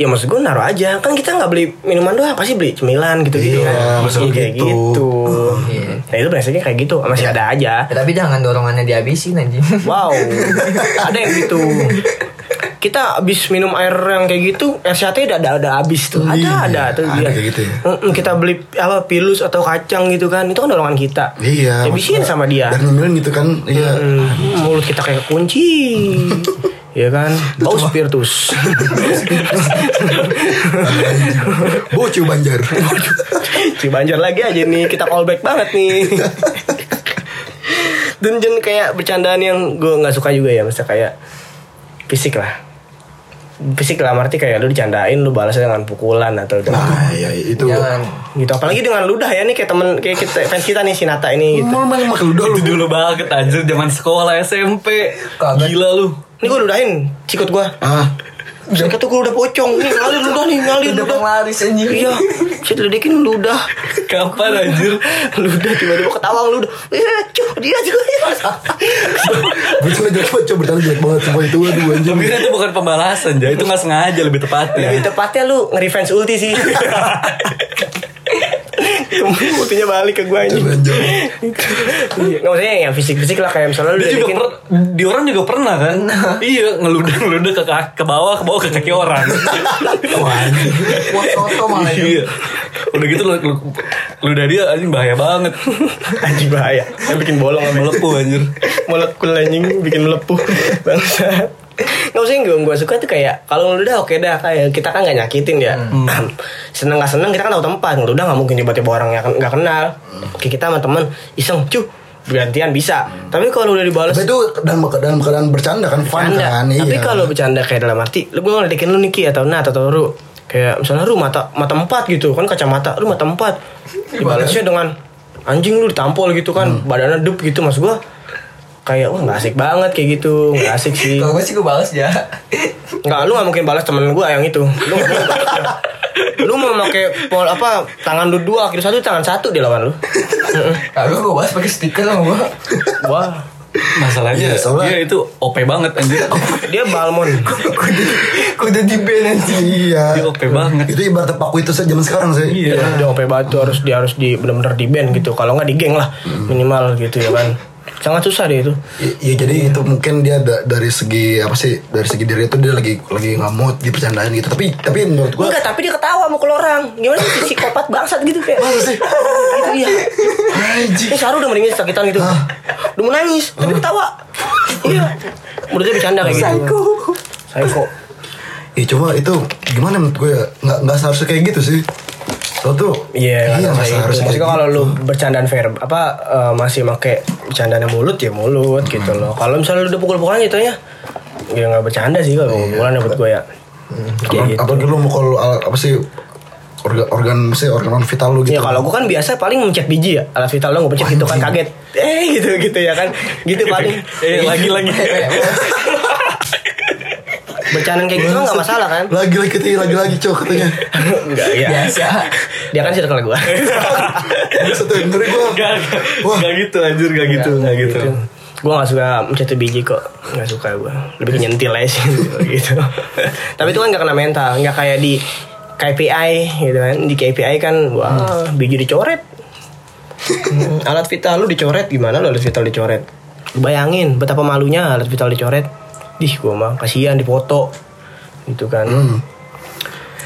S1: Ya maksud gue naruh aja Kan kita nggak beli minuman doang Pasti beli cemilan gitu-gitu
S2: Iya,
S1: kan
S2: maksud
S1: Iya, kayak
S2: gitu.
S1: gitu
S3: Iya.
S1: Nah itu prinsipnya kayak gitu Masih ada aja
S3: Ya, tapi jangan dorongannya dihabisin anjing.
S1: Wow, ada yang gitu. Kita abis minum air yang kayak gitu RCT udah ada ada habis tuh ada
S2: Iya,
S1: ada tuh
S2: ada
S1: dia
S2: kayak gitu ya.
S1: Kita beli apa pilus atau kacang gitu kan itu kan dorongan kita
S2: Iya.
S1: habisin sama dia
S2: Dan nyemilin gitu kan. Iya.
S1: Hmm, mulut kita kayak kunci ya kan bau spiritus
S2: Bocil banjar.
S1: Cibanjar lagi aja nih kita callback banget nih dan kayak bercandaan yang gue nggak suka juga ya masa kayak fisik lah fisik lah arti kayak lu dicandain lu balasnya dengan pukulan atau dengan
S2: Nah, ya itu.
S3: Jangan.
S1: gitu apalagi dengan ludah ya nih kayak temen kayak kita fans kita nih si Nata ini gitu
S2: Mau main makan udah lu.
S4: Itu dulu banget anjir zaman sekolah SMP.
S3: Kagak.
S4: Gila lu.
S1: ini gue ludahin sikut gue
S2: Ah,
S1: Mereka tuh gue udah pocong nih ngalir ludah nih ngalir
S3: Udah penglaris anjir.
S1: iya saya ledekin ludah
S4: Kapan anjir?
S1: ludah tiba-tiba ketawa ludah eh cuy dia juga
S2: jelek banget, coba bercanda jelek banget Sumpah itu aduh.
S4: Tapi kan itu bukan pembalasan, ya. Itu nggak sengaja lebih tepatnya.
S1: Lebih tepatnya lu nge-revenge ulti sih Ultinya balik ke gue aja. Nggak maksudnya yang fisik-fisik lah Kayak misalnya lu
S4: Dia juga per, di orang juga pernah kan? Iya, ngeludah ngeludah ke, ke bawah, ke bawah ke kaki orang.
S2: Wah,
S3: malah itu.
S4: iya. Udah gitu lu, lu, ludah dia anjing bahaya banget.
S1: Anjing bahaya Yang bikin bolong sama
S4: Melepuh anjir.
S1: Molekul anjing Bikin melepuh Bangsa Nggak usah yang gue, gue suka tuh kayak Kalau ngeludah oke dah Kayak kita kan gak nyakitin ya Seneng gak seneng kita kan tahu tempat Ngeludah gak mungkin tiba-tiba orang yang gak kenal Kayak kita sama temen Iseng cu Gantian bisa Tapi kalau udah dibalas
S2: Tapi itu dalam, dalam keadaan bercanda kan Fun
S1: bercanda.
S2: kan
S1: Tapi
S2: iya.
S1: kalau bercanda kayak dalam arti, lu gue ngeledekin lu Niki atau Nat atau Ru. Kayak misalnya Ru mata mata empat gitu kan kacamata, lu mata empat. Dibalasnya dengan anjing lu ditampol gitu kan, badannya dup gitu mas gua. Kayak wah nggak asik banget kayak gitu, nggak asik sih.
S3: Kalau gue sih gue balas ya.
S1: Nggak, lu nggak mungkin balas temen gua yang itu. Lu. Lu mau pakai pol apa tangan lu dua kiri satu tangan satu dia lawan lu. Heeh.
S3: Kalau gue balas pakai stiker sama gue.
S1: Wah,
S4: Masalahnya
S2: Iya, soalnya-
S4: dia itu OP banget anjir.
S1: dia balmon.
S3: Kudu di ban anjing.
S2: Iya
S4: Dia OP banget.
S2: Itu ibarat paku itu zaman sekarang sih
S4: Iya.
S1: Dia OP batu harus dia harus di benar-benar di band gitu. Kalau nggak di geng lah minimal gitu ya kan. Sangat susah deh itu.
S2: Ya, ya, jadi itu mungkin dia da- dari segi apa sih dari segi diri itu dia lagi lagi ngamut di percandaan gitu tapi tapi menurut gua
S1: Enggak, tapi dia ketawa mukul orang. Gimana sih psikopat bangsat gitu kayak.
S2: Masa sih?
S1: Gitu iya. Ini Saru udah meninggal sakitan gitu. Udah mau nangis, tapi ketawa. Iya. Menurut dia bercanda kayak gitu. Psycho. Psycho.
S2: ya cuma itu gimana menurut gue ya nggak nggak seharusnya kayak gitu sih lo tuh
S1: Iya,
S2: iya
S1: itu.
S2: kayak
S1: Maksudnya kalau
S2: gitu.
S1: lu bercandaan fair apa eh, masih make bercandaan mulut ya mulut gitu loh. Kalau misalnya lu udah pukul-pukulan gitu ya, ya nggak bercanda sih kalau pukulan ya buat gue ya. Kayak
S2: Apa-
S1: gitu.
S2: apalagi lu mau kalau al- apa sih organ organ sih organ vital lu gitu
S1: Ya kalau gue kan biasa paling mencet biji ya alat vital lo gue pencet gitu kan kaget eh gitu gitu ya kan gitu paling
S4: Eh lagi lagi.
S1: bercandaan kayak gitu mah nggak masalah kan?
S2: Lagi lagi katanya lagi lagi cowok katanya
S1: enggak ya
S3: Biasa.
S1: dia kan circle gue
S2: satu ngeri gua.
S4: Gak,
S2: Wah.
S4: gak gitu anjir, gak gitu, gak gitu.
S1: gue gak suka mencet biji kok. Nggak suka gue lebih nyentil aja sih gitu. Tapi itu kan nggak kena mental nggak kayak di KPI gitu kan. Di KPI kan wah biji dicoret. Hmm, alat vital lu dicoret gimana lu alat vital dicoret? Lu bayangin betapa malunya alat vital dicoret Dih gue mah kasihan dipoto. Gitu kan.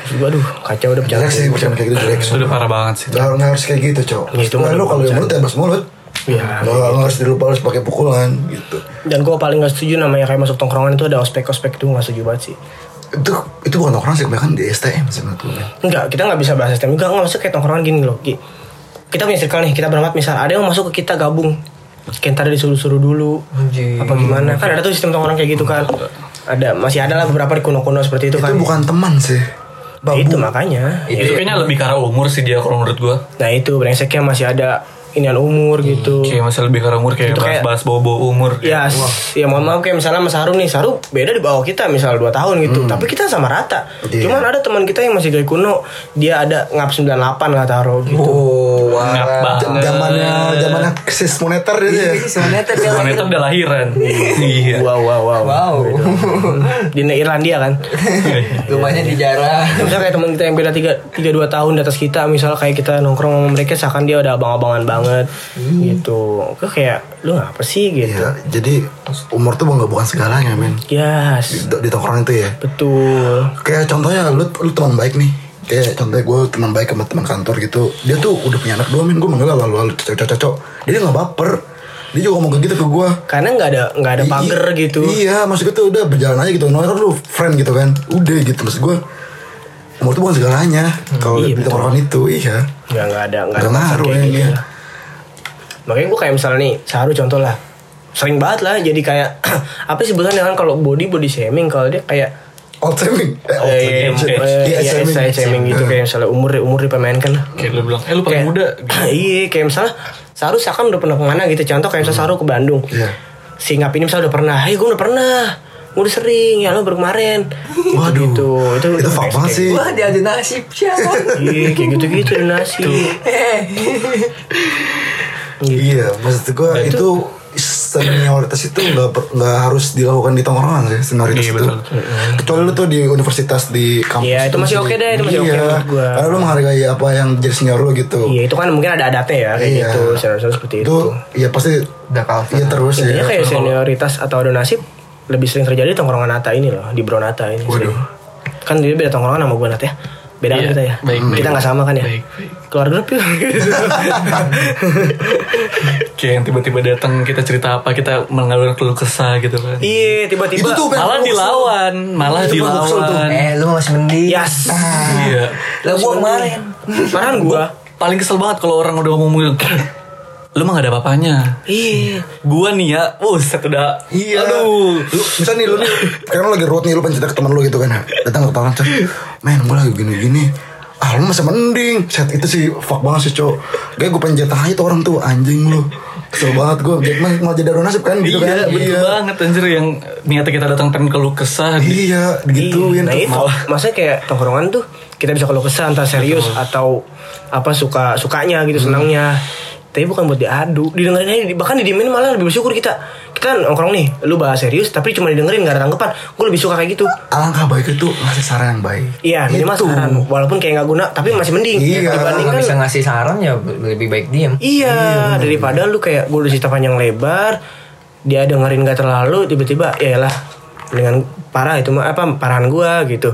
S1: Terus gua aduh kacau udah bercanda
S2: jelek sih bercanda kayak gitu jelek.
S4: Itu udah parah banget sih.
S2: nggak nggak harus kayak gitu cowok
S1: Ya, itu
S2: Nah,
S1: mah
S2: lu kalau mulut ya bas mulut.
S1: Iya.
S2: nggak nggak harus dilupa harus pakai pukulan gitu.
S1: Dan gue paling gak setuju namanya kayak masuk tongkrongan itu ada ospek-ospek itu gak setuju banget sih.
S2: Itu itu bukan orang sih kebanyakan di STM sih menurut gue
S1: Enggak, kita gak bisa bahas STM Enggak, enggak masuk kayak tongkrongan gini loh Ki. Kita punya circle nih, kita berempat misal Ada yang masuk ke kita gabung Kayak ntar disuruh-suruh dulu.
S3: Anjing.
S1: Apa gimana? Kan ada tuh sistem tongkrongan kayak gitu kan Ada, masih ada lah beberapa di kuno-kuno seperti itu,
S2: itu
S1: kan
S2: bukan teman sih. Babu.
S1: Itu makanya.
S4: Itu kayaknya lebih karena umur sih dia kalau menurut gua.
S1: Nah itu brengseknya masih ada inian umur gitu
S4: Kayak masih lebih karena umur kayak
S1: Itu kayak-
S4: bahas-bahas bobo umur.
S1: Ya, ya mohon maaf kayak misalnya Mas Haru nih, Saru beda di bawah kita misal 2 tahun gitu. Tapi kita sama rata.
S2: Iya.
S1: Cuman ada teman kita yang masih gaya kuno, dia ada ngap 98 lah taruh gitu.
S3: Oh, wah.
S2: zamannya zamannya krisis moneter itu ya
S3: Iya, sebenarnya dia
S4: Mana itu udah lahiran. Iya.
S1: Wow, wow, wow.
S3: Wow.
S1: Di Irlandia kan.
S3: Rumahnya di jarah.
S1: Misalnya kayak teman kita yang beda 3 3 2 tahun di atas kita, misal kayak kita nongkrong sama mereka seakan dia udah abang-abangan banget banget. Gitu. Kok kayak lu ngapa sih gitu?
S2: Iya, jadi umur tuh nggak bukan segalanya men.
S1: Yes.
S2: Di, di tongkrongan itu ya.
S1: Betul.
S2: Kayak contohnya lu lu teman baik nih. Kayak contohnya gue teman baik sama teman kantor gitu. Dia tuh udah punya anak dua men. Gue manggil lalu lalu cocok cocok dia nggak baper. Dia juga ngomong kayak gitu ke gue
S1: karena nggak ada nggak ada pagar gitu.
S2: iya maksud gue tuh udah berjalan aja gitu. No lu friend gitu kan. Udah gitu maksud gue umur tuh bukan segalanya. Kalau
S1: iya,
S2: di tongkrongan itu iya.
S1: Nggak nggak ada nggak
S2: ngaruh
S1: kayak
S2: ya,
S1: gitu. Makanya gue kayak misalnya nih Saru contoh lah sering banget lah jadi kayak apa sih sebenarnya kan kalau body body shaming kalau dia kayak
S2: old shaming eh, old
S1: iya,
S2: shaming.
S1: eh,
S2: Iya,
S1: iya,
S2: shaming.
S1: saya shaming gitu kayak misalnya umur umur dipermainkan lah
S4: Kayak lu bilang, eh lu paling
S1: Kayak-
S4: muda.
S1: iya kayak misalnya Saru seakan udah pernah ke mana gitu contoh kayak misalnya Saru ke Bandung
S2: Iya.
S1: si Ngap ini misalnya udah pernah hey gue udah pernah gue udah sering ya lo baru kemarin
S2: Waduh.
S1: gitu itu
S2: Itu banget sih.
S3: Wah dia ada nasib siapa?
S1: iya kayak gitu gitu nasi
S3: Eh,
S2: Iya, maksud gue itu senioritas itu nggak nggak harus dilakukan di tongkrongan sih senioritas
S4: Iya,
S2: itu.
S4: betul.
S2: Kecuali lu tuh di universitas di kampus.
S1: Iya, itu masih
S2: sih.
S1: oke deh, itu masih oke
S2: Iya,
S1: menurut gua.
S2: Karena lu menghargai apa yang jadi senior lu gitu.
S1: iya itu kan mungkin ada adatnya ya kayak
S2: Iya.
S1: gitu seharusnya seperti itu
S2: Itu iya pasti
S3: Udah kalah.
S2: iya terus ya.
S1: Intinya kayak senioritas atau ada nasib lebih sering terjadi di tongkrongan Nata ini loh di Bronata ini sering. kan dia beda tongkrongan sama gue Nat ya beda kan
S4: Iya,
S1: kita ya
S4: baik, baik.
S1: kita nggak sama kan ya
S4: Baik, baik.
S1: keluar grup yuk
S4: Kayak yang tiba-tiba datang kita cerita apa, kita mengalur keluh kesah gitu kan.
S1: iya tiba-tiba
S2: Itu tuh.
S4: Malah dilawan, malah
S2: Itu gua
S4: dilawan.
S3: Eh lu masih mending.
S1: yes
S4: Iya.
S3: Lah gua kemarin.
S1: Malahan gue
S4: Paling kesel banget kalau orang udah ngomong gitu. Lu mah gak ada apa-apanya.
S1: iya
S4: Gua nih ya, buset udah.
S2: Iya.
S4: Aduh.
S2: Lu misal nih lu nih, karena lu lagi road nih lu pengen cerita ke teman lu gitu kan. Datang ke cek, men gue lagi gini-gini. Ah lu masih mending Set itu sih fuck banget sih cowok Kayak gue pengen jatah aja tuh orang tuh Anjing lu Kesel banget gue Jadi malah malah jadi nasib kan gitu
S4: iya,
S2: kan
S4: betul banget anjir yang niatnya kita datang pengen keluh kesah. di-
S2: Iya digituin
S1: Nah itu maksudnya kayak tongkrongan tuh kita bisa kalau kesah entah serius atau apa suka sukanya gitu senangnya. Tapi bukan buat diadu, didengerin aja bahkan didiemin malah lebih bersyukur kita. Kita nongkrong nih, lu bahas serius tapi cuma didengerin gak ada tanggapan. Gue lebih suka kayak gitu.
S2: Alangkah baik itu ngasih saran yang baik
S1: Iya, minimal
S2: Itu.
S1: saran walaupun kayak nggak guna tapi masih mending
S2: Iya.
S3: Kalau
S1: dibanding
S3: nggak
S1: kan
S3: bisa ngasih saran ya lebih baik diam.
S1: Iya, daripada lu kayak gue udah cerita panjang lebar, dia dengerin gak terlalu, tiba-tiba ya lah dengan parah itu mah apa parahan gua gitu.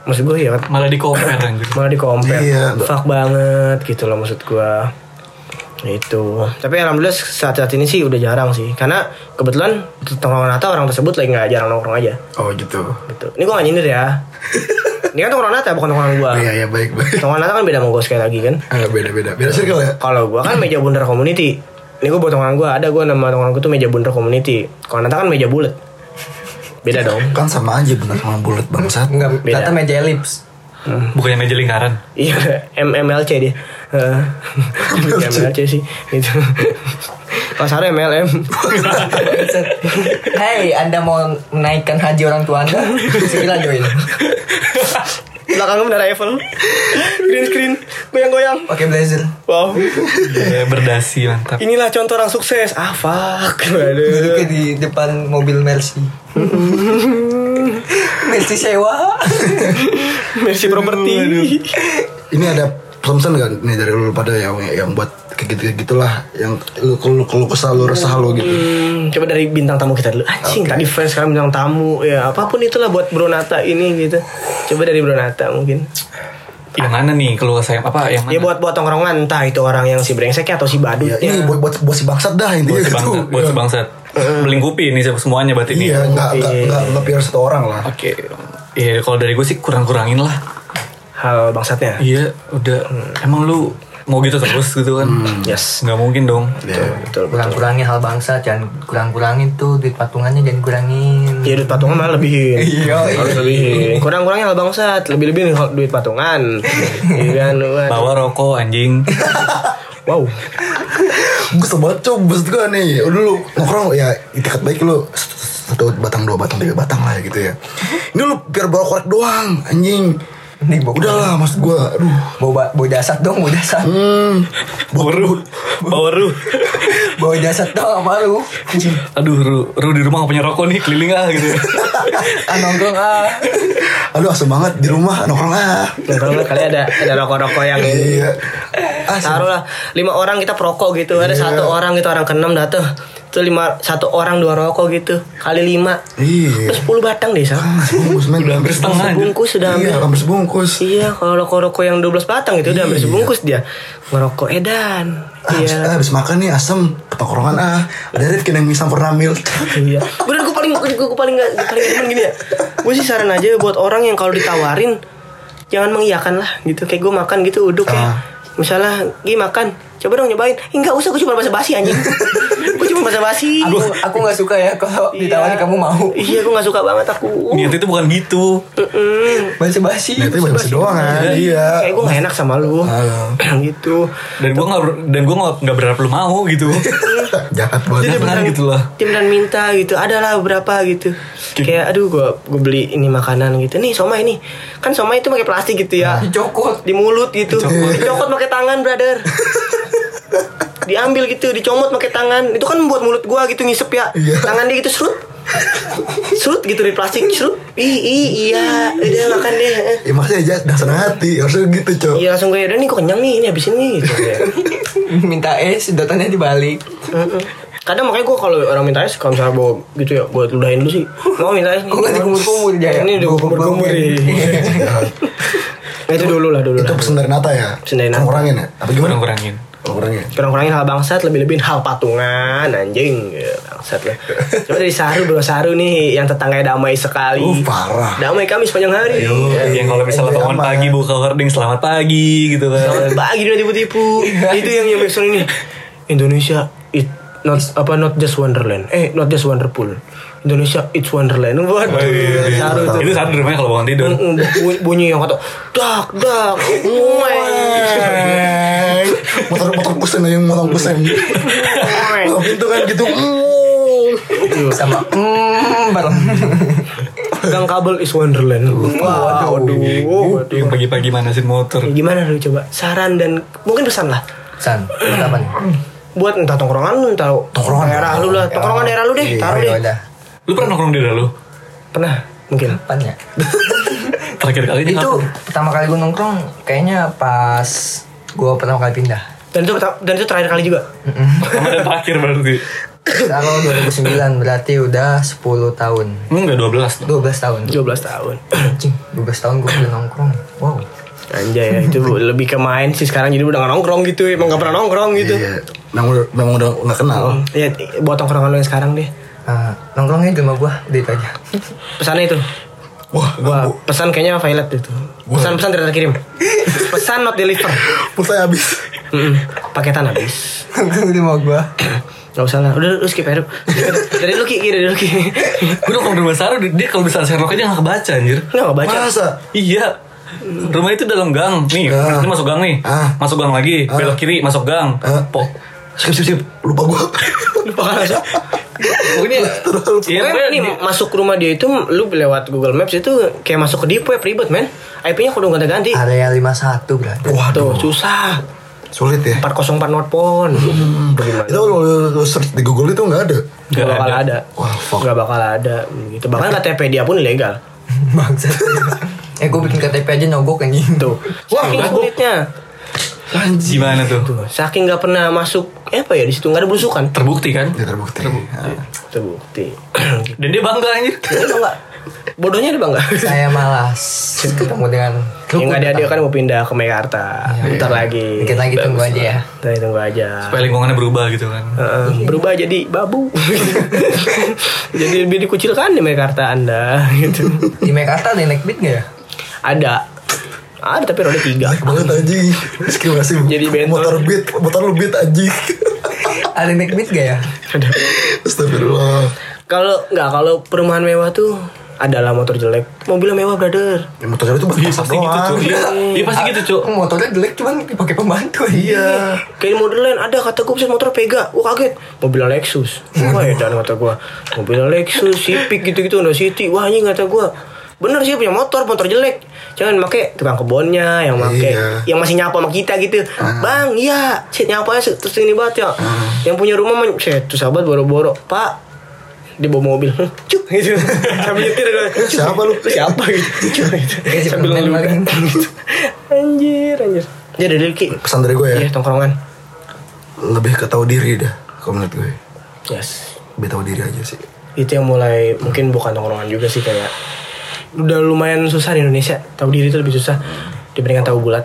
S1: Maksud gue ya
S4: Malah di compare
S1: malah di compare
S2: Iya.
S1: fuck banget gitu loh maksud gua itu. Tapi alhamdulillah saat-saat ini sih udah jarang sih. Karena kebetulan tongkrongan Nata orang tersebut lagi nggak jarang nongkrong aja.
S2: Oh gitu.
S1: Gitu. Ini gua nggak nyindir ya. Ini kan tongkrongan Nata bukan tongkrongan gua.
S2: Iya iya baik baik.
S1: Tongkrongan Nata kan beda sama gua sekali lagi kan?
S2: Ah, Beda beda. Beda circle ya?
S1: Kalau gua kan meja bundar community. Ini gua buat tongkrongan gua. Ada gua nama tongkrongan gua tuh meja bundar community. Kalau Nata kan meja bulat. Beda dong.
S2: Kan sama aja bener sama bulat bangsat.
S3: Enggak,
S1: Beda.
S3: kata meja elips.
S4: Bukannya meja lingkaran.
S1: Iya, MMLC dia. Heeh. MLC sih itu. Sarah MLM.
S3: Hei, Anda mau menaikkan haji orang tua Anda? Segera join.
S1: Belakangnya benar Eiffel. Green screen, goyang-goyang.
S3: Pakai blazer.
S1: Wow.
S4: Iya, berdasi mantap.
S1: Inilah contoh orang sukses. Ah, fuck.
S3: Duduknya
S1: Aduh.
S3: di depan mobil Mercy. Mercy sewa.
S1: Mercy properti.
S2: Ini ada pesan gak nih dari lu pada yang yang buat kayak gitu gitulah yang lu kalau kalau kesal lu resah lu gitu
S1: Hmm, coba dari bintang tamu kita dulu. Anjing, tadi fans sekarang bintang tamu. Ya, apa pun itulah buat Bronata ini gitu. Coba dari Bronata mungkin.
S4: Yang mana nih keluh kesah yang apa? Yang mana?
S1: Ya buat buat tongkrongan entah itu orang yang si brengseknya atau si badut.
S2: ya, ini buat buat buat si bangsat dah intinya
S4: buat si
S2: gitu
S4: bangsat, buat si bangsat. Melingkupi ini semuanya berarti nih.
S2: iya nggak nggak nggak nggak biar satu orang lah
S4: Oke. Iya, kalau dari gue sih kurang-kurangin lah.
S1: Hal bangsatnya.
S4: Iya, udah. Emang lu mau gitu terus gitu kan?
S1: Yes.
S4: Nggak mungkin dong.
S1: Betul, betul.
S3: Kurang-kurangin hal bangsa, jangan kurang-kurangin tuh duit patungannya jangan kurangin.
S1: Ya duit patungan malah lebihin
S3: Iya,
S1: Harus lebihin Kurang-kurangnya hal bangsat Lebih-lebih nih kalau duit patungan Iya kan.
S4: Bawa rokok anjing.
S1: Wow
S2: gue cok maksud gue nih udah lu nongkrong ya itikat baik lu satu batang dua batang tiga batang lah ya gitu ya ini lu biar bawa korek doang anjing
S3: Ini bawa
S2: udah lah maksud gue aduh
S3: bawa bawa dasar dong, bawa dasar.
S2: hmm
S4: Bawa ru. Bawa ru.
S3: Bawa dasar dong apa lu?
S4: Aduh, ru, ru di rumah gak punya rokok nih, keliling ah gitu.
S3: Ah nongkrong ah.
S2: aduh asem banget di rumah nongkrong ah
S1: kalau nggak kali ada ada rokok-rokok yang ini
S2: iya
S3: Ah,
S1: taruhlah lima orang kita perokok gitu ada
S2: Iya.
S1: satu orang gitu orang keenam datang itu lima satu orang dua rokok gitu kali lima
S2: Iya.
S1: 10 batang deh Sal.
S2: Sebungkus men.
S4: Udah hampir setengah.
S1: Sebungkus sudah hampir.
S2: Iya, hampir sebungkus.
S1: Iya, kalau rokok-rokok yang 12 batang itu udah hampir
S2: Iya.
S1: sebungkus dia. Ngerokok edan.
S2: Ah, habis,
S1: Iya.
S2: ah, habis makan nih asem ke tongkrongan ah ada Rifkin yang misam pernah mil
S1: Iya. Bener gue paling gue, gue paling gak paling gak gini ya. Gue sih saran aja buat orang yang kalau ditawarin jangan mengiyakan lah gitu. Kayak gue makan gitu uduk ya.
S2: Ah.
S1: Misalnya, Gi makan, coba dong nyobain. Eh, enggak usah, gue cuma basa basi anjing. Cuma basa basi.
S3: Aku aku nggak suka ya kalau ditawarin kamu mau.
S1: Iya, gue gak suka banget aku.
S4: Niat itu bukan gitu.
S3: Basi-basi.
S2: Nah, itu basi doang kan Iya
S1: Kayak gue gak enak sama lu.
S2: Halo.
S1: gitu.
S4: Dan gue nggak dan gue nggak nggak berharap lu mau gitu.
S2: Jahat
S1: Jadi
S2: banget
S4: beneran gitu loh.
S1: Dia beneran minta gitu Adalah beberapa gitu Kayak aduh gue gue beli ini makanan gitu Nih somai nih Kan somai itu pakai plastik gitu ya
S3: Dicokot.
S1: Di mulut gitu Dicokot pakai tangan brother Diambil gitu Dicomot pakai tangan Itu kan buat mulut gue gitu ngisep ya
S2: Iya.
S1: Tangan dia gitu serut Serut gitu di plastik Serut Ih, ih iya Udah makan deh
S2: Ya maksudnya aja dah senang hati Harusnya gitu cok
S1: Iya langsung gue udah nih kok kenyang nih Ini habisin nih gitu.
S3: Minta es, sedotannya dibalik.
S1: Kadang makanya gue kalau orang minta es kalau misalnya bawa gitu ya gue ludahin dulu sih. Mau minta es nih.
S3: Kok nggak dikumur-kumur, Jaya?
S1: Ini udah kumur-kumur. Itu dulu lah dulu
S2: Itu pesen dari Nata ya
S1: Pesen dari Nata.
S2: Kurang-kurangin ya Apa gimana
S4: Kurang-kurangin.
S2: Kurang-kurangin
S1: Kurang-kurangin hal bangsat, lebih-lebihin hal patungan, anjing. Ya, bangsat lah. Coba dari Saru, Bro Saru nih yang tetangganya damai sekali.
S2: Uh, parah.
S1: Damai kami sepanjang hari.
S4: Yang kalau misalnya bangun pagi buka hording selamat pagi gitu kan.
S1: Selamat pagi dia tipu-tipu. itu yang yang ini. Indonesia it not apa not just Wonderland. Eh, not just Wonderful. Indonesia it's Wonderland. Waduh, Saru itu.
S4: Itu sadar rumahnya kalau bangun tidur.
S1: Mm, mm, bunyi, bunyi yang kata dak dak.
S2: Motor motor kusen aja motor kusen Motor pintu kan gitu Mm.
S3: Sama hmm, bareng.
S1: gang kabel is wonderland waduh waduh
S4: Yang pagi-pagi manasin motor.
S1: Ya, gimana lu coba saran dan mungkin pesan lah
S3: San, buat apa nih?
S1: buat entah tongkrongan lu entah
S2: Tongkrongan.
S1: daerah lu lah tongkrongan daerah lu deh
S2: Iya,
S1: taruh
S3: Oh,
S1: deh.
S4: Lu pernah nongkrong di daerah lu?
S1: pernah mungkin
S3: Kapan ya?
S4: Terakhir kali ini
S3: Itu
S4: kapan?
S3: pertama kali gue nongkrong kayaknya pas gue pertama kali pindah.
S1: dan itu dan itu terakhir kali juga
S4: Sama dan terakhir berarti.
S3: Kalau 2009 berarti udah 10 tahun.
S4: Enggak 12 dong.
S3: 12 tahun.
S1: 12 tahun
S3: Anjing, 12 tahun gue udah nongkrong. Wow.
S1: anjay ya itu lebih ke main sih sekarang jadi udah gak nongkrong gitu emang gak pernah nongkrong gitu
S2: Iya Memang udah, memang udah gak kenal
S1: ya buat tongkrongan lu yang sekarang deh
S3: Ah, nongkrongnya di rumah gue, udah itu aja.
S1: pesannya itu
S2: Wah ganggu
S1: pesan kayaknya violet itu. Pesan-pesan tidak terkirim. Pesan not deliver.
S2: Pulsa habis
S1: Mm-mm. Paketan habis.
S3: Nongkrong di rumah gue.
S1: Gak usah lah. Udah lu skip aja. Dari lu Ki, Ki, dari lu Ki.
S4: Gue nongkrong di rumah Saru, dia kalau bisa Sherlock aja gak kebaca anjir.
S1: Lu gak baca.
S2: Masa
S4: Iya. Rumah itu dalam gang. Nih,
S2: Ah.
S4: ini masuk gang nih.
S2: Ah.
S4: Masuk gang lagi, belok kiri, masuk gang.
S2: Ah.
S4: Po.
S2: Skip skip skip Lupa gue
S1: Lupa kan.
S4: Pokoknya
S1: pokoknya nih masuk ke rumah dia itu lu lewat Google Maps itu kayak masuk ke deep web ribet men. IP-nya kudu ganti-ganti.
S3: Area 51 berarti.
S1: Tuh, susah.
S2: Sulit ya
S1: 404 Northpon. Bagaimana?
S2: Itu kalau lu search di Google itu gak ada
S1: Gak
S4: Nggak
S1: bakal
S4: ada.
S1: ada.
S2: Wah, fuck.
S1: Gak bakal ada. Gitu. Bahkan KTP dia pun ilegal.
S3: Bangsat. eh gue bikin KTP aja nogok anjing.
S1: Tuh.
S2: Wah,
S1: Saking
S2: nggak.
S1: sulitnya.
S4: gimana tuh?
S1: Tuh, saking nggak pernah masuk eh, apa ya di situ nggak ada belusukan.
S4: Terbukti kan?
S2: Ya terbukti Ah.
S1: Terbukti.
S4: Dan dia bangga anjir.
S1: Dia bangga. Bodohnya dia bangga.
S3: Saya malas ketemu dengan
S1: Yang nggak ada dia kan mau pindah ke Mekarta. Bentar lagi.
S3: Dikit lagi tunggu
S1: Bagus
S3: aja
S1: lah.
S3: ya.
S1: Ntar tunggu aja.
S4: Supaya lingkungannya berubah gitu kan.
S1: Heeh, berubah jadi babu. jadi lebih dikucilkan di Mekarta Anda gitu.
S3: Di Mekarta ada yang naik beat gak ya?
S1: Ada. Ada tapi roda tiga.
S2: Baik banget anjing Diskriminasi
S1: Jadi bentor.
S2: Motor beat Motor lu beat anjing
S3: Ada naik beat gak ya?
S1: Ada.
S2: Astagfirullah
S1: Kalau nggak kalau perumahan mewah tuh adalah motor jelek, mobilnya mewah brother.
S2: Ya, motor itu buat
S4: Iya pasti gitu cuy. Iya, iya pasti gitu cuy.
S3: Motornya jelek cuman dipakai pembantu
S2: Iya
S1: Kayak model lain ada kata gue motor Vega, gue kaget. Mobil Lexus, wah ya dan kata gue. Mobil Lexus, Civic gitu-gitu, Honda City, wah ini kata gue. Bener sih punya motor, motor jelek. Jangan make tukang kebonnya, yang make,
S2: Iya.
S1: yang masih nyapa sama kita gitu. Bang, iya, shit nyapanya terus ini banget ya. Yang punya rumah, men, tuh sahabat boro-boro, Pak, dia bawa mobil, cuk gitu. Sambil nyetir, "Cuk,
S2: Siapa lu?"
S1: Siapa gitu, cuk gitu. Sambil gitu. Anjir, anjir. Ya dari Ki.
S2: Pesan dari gue ya.
S1: Iya, tongkrongan.
S2: Lebih ke tahu diri dah. Kalau menurut gue.
S1: Yes.
S2: Lebih tahu diri aja sih.
S1: Itu yang mulai mungkin bukan tongkrongan juga sih kayak udah lumayan susah di Indonesia. Tahu diri itu lebih susah dibandingkan tahu bulat.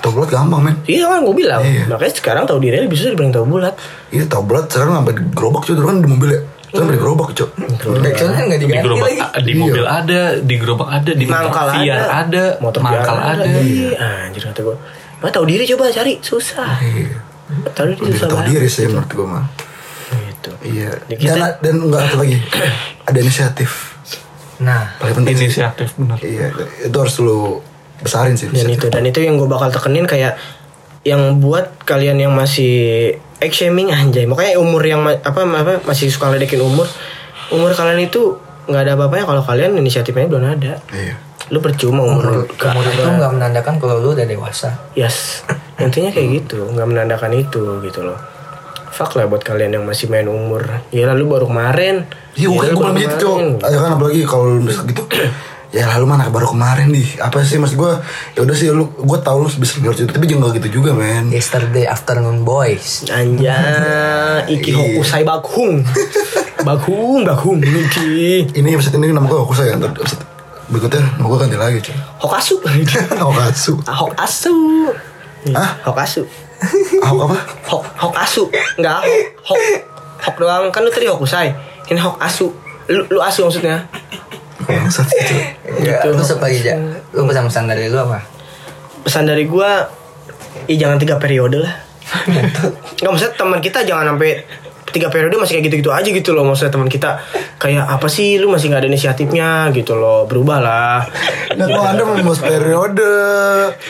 S2: Tahu bulat gampang men.
S1: Iya kan gue bilang.
S2: Iya.
S1: Makanya sekarang tahu diri lebih susah dibanding tahu bulat.
S2: Iya tahu bulat sekarang sampai di gerobak cuy. Dulu kan di mobil ya. Di gerobak cuy.
S3: Backsoundnya nggak
S4: di
S3: diganti
S4: gerobak
S3: lagi.
S4: di mobil ada di gerobak ada di
S1: Mangkal
S4: motor VR
S1: ada.
S4: ada
S1: Motor
S4: mangkal
S1: VR
S4: ada
S1: Iya, anjir kata gue. Mah tahu diri coba cari susah.
S2: Iya.
S1: Tahu diri susah
S2: tahu
S1: banget.
S2: diri sih menurut gue mah.
S1: Gitu.
S2: Iya.
S1: Ya,
S2: Dan dan enggak ada lagi. Ada inisiatif.
S3: Nah,
S2: Paling penting sih.
S4: inisiatif benar.
S2: Iya, itu harus lu besarin sih.
S1: dan itu dan itu yang gue bakal tekenin kayak yang buat kalian yang masih egg shaming anjay. Makanya umur yang ma- apa apa masih suka ledekin umur umur kalian itu nggak ada apa-apanya. Kalau kalian inisiatifnya belum ada.
S2: Iya.
S1: lu percuma umur gak
S3: umur itu nggak menandakan kalau lu udah dewasa.
S1: yes. Intinya kayak gitu. Nggak menandakan itu gitu loh fuck lah buat kalian yang masih main umur ya lalu baru kemarin
S2: Iya,
S1: lu
S2: gue gitu,
S1: kemarin.
S2: Ya kan apalagi kalau lu gitu. ya lalu mana baru kemarin nih. Apa sih maksud gue? Ya udah sih lu gue tahu lu bisa itu, tapi jangan gitu juga, men.
S3: Yesterday afternoon boys.
S1: Anja iki
S2: Iya.
S1: hokusai bakhung bakhung bakhung iki
S2: Ini episode ini nama gue ntar episode berikutnya nama gue ganti lagi, cuy.
S1: hokasu
S2: Hokasu.
S1: hokasu
S2: Hah?
S1: hokasu
S2: Ahok apa?
S1: hok hokasu enggak hok hok hok doang kan lu tadi hokusai ini hokasu lu lu asu maksudnya
S2: sih, cuy.
S3: Ya,
S1: Gitu.
S3: lu sebagai ja, lu pesan-pesan dari lu apa?
S1: pesan dari gua Ih jangan tiga periode lah Nggak maksudnya teman kita jangan sampai tiga periode masih kayak gitu-gitu aja gitu loh maksudnya teman kita. Kayak apa sih? Lu masih nggak ada inisiatifnya? Gitu loh berubah lah
S2: Nah, kalau anda mau periode,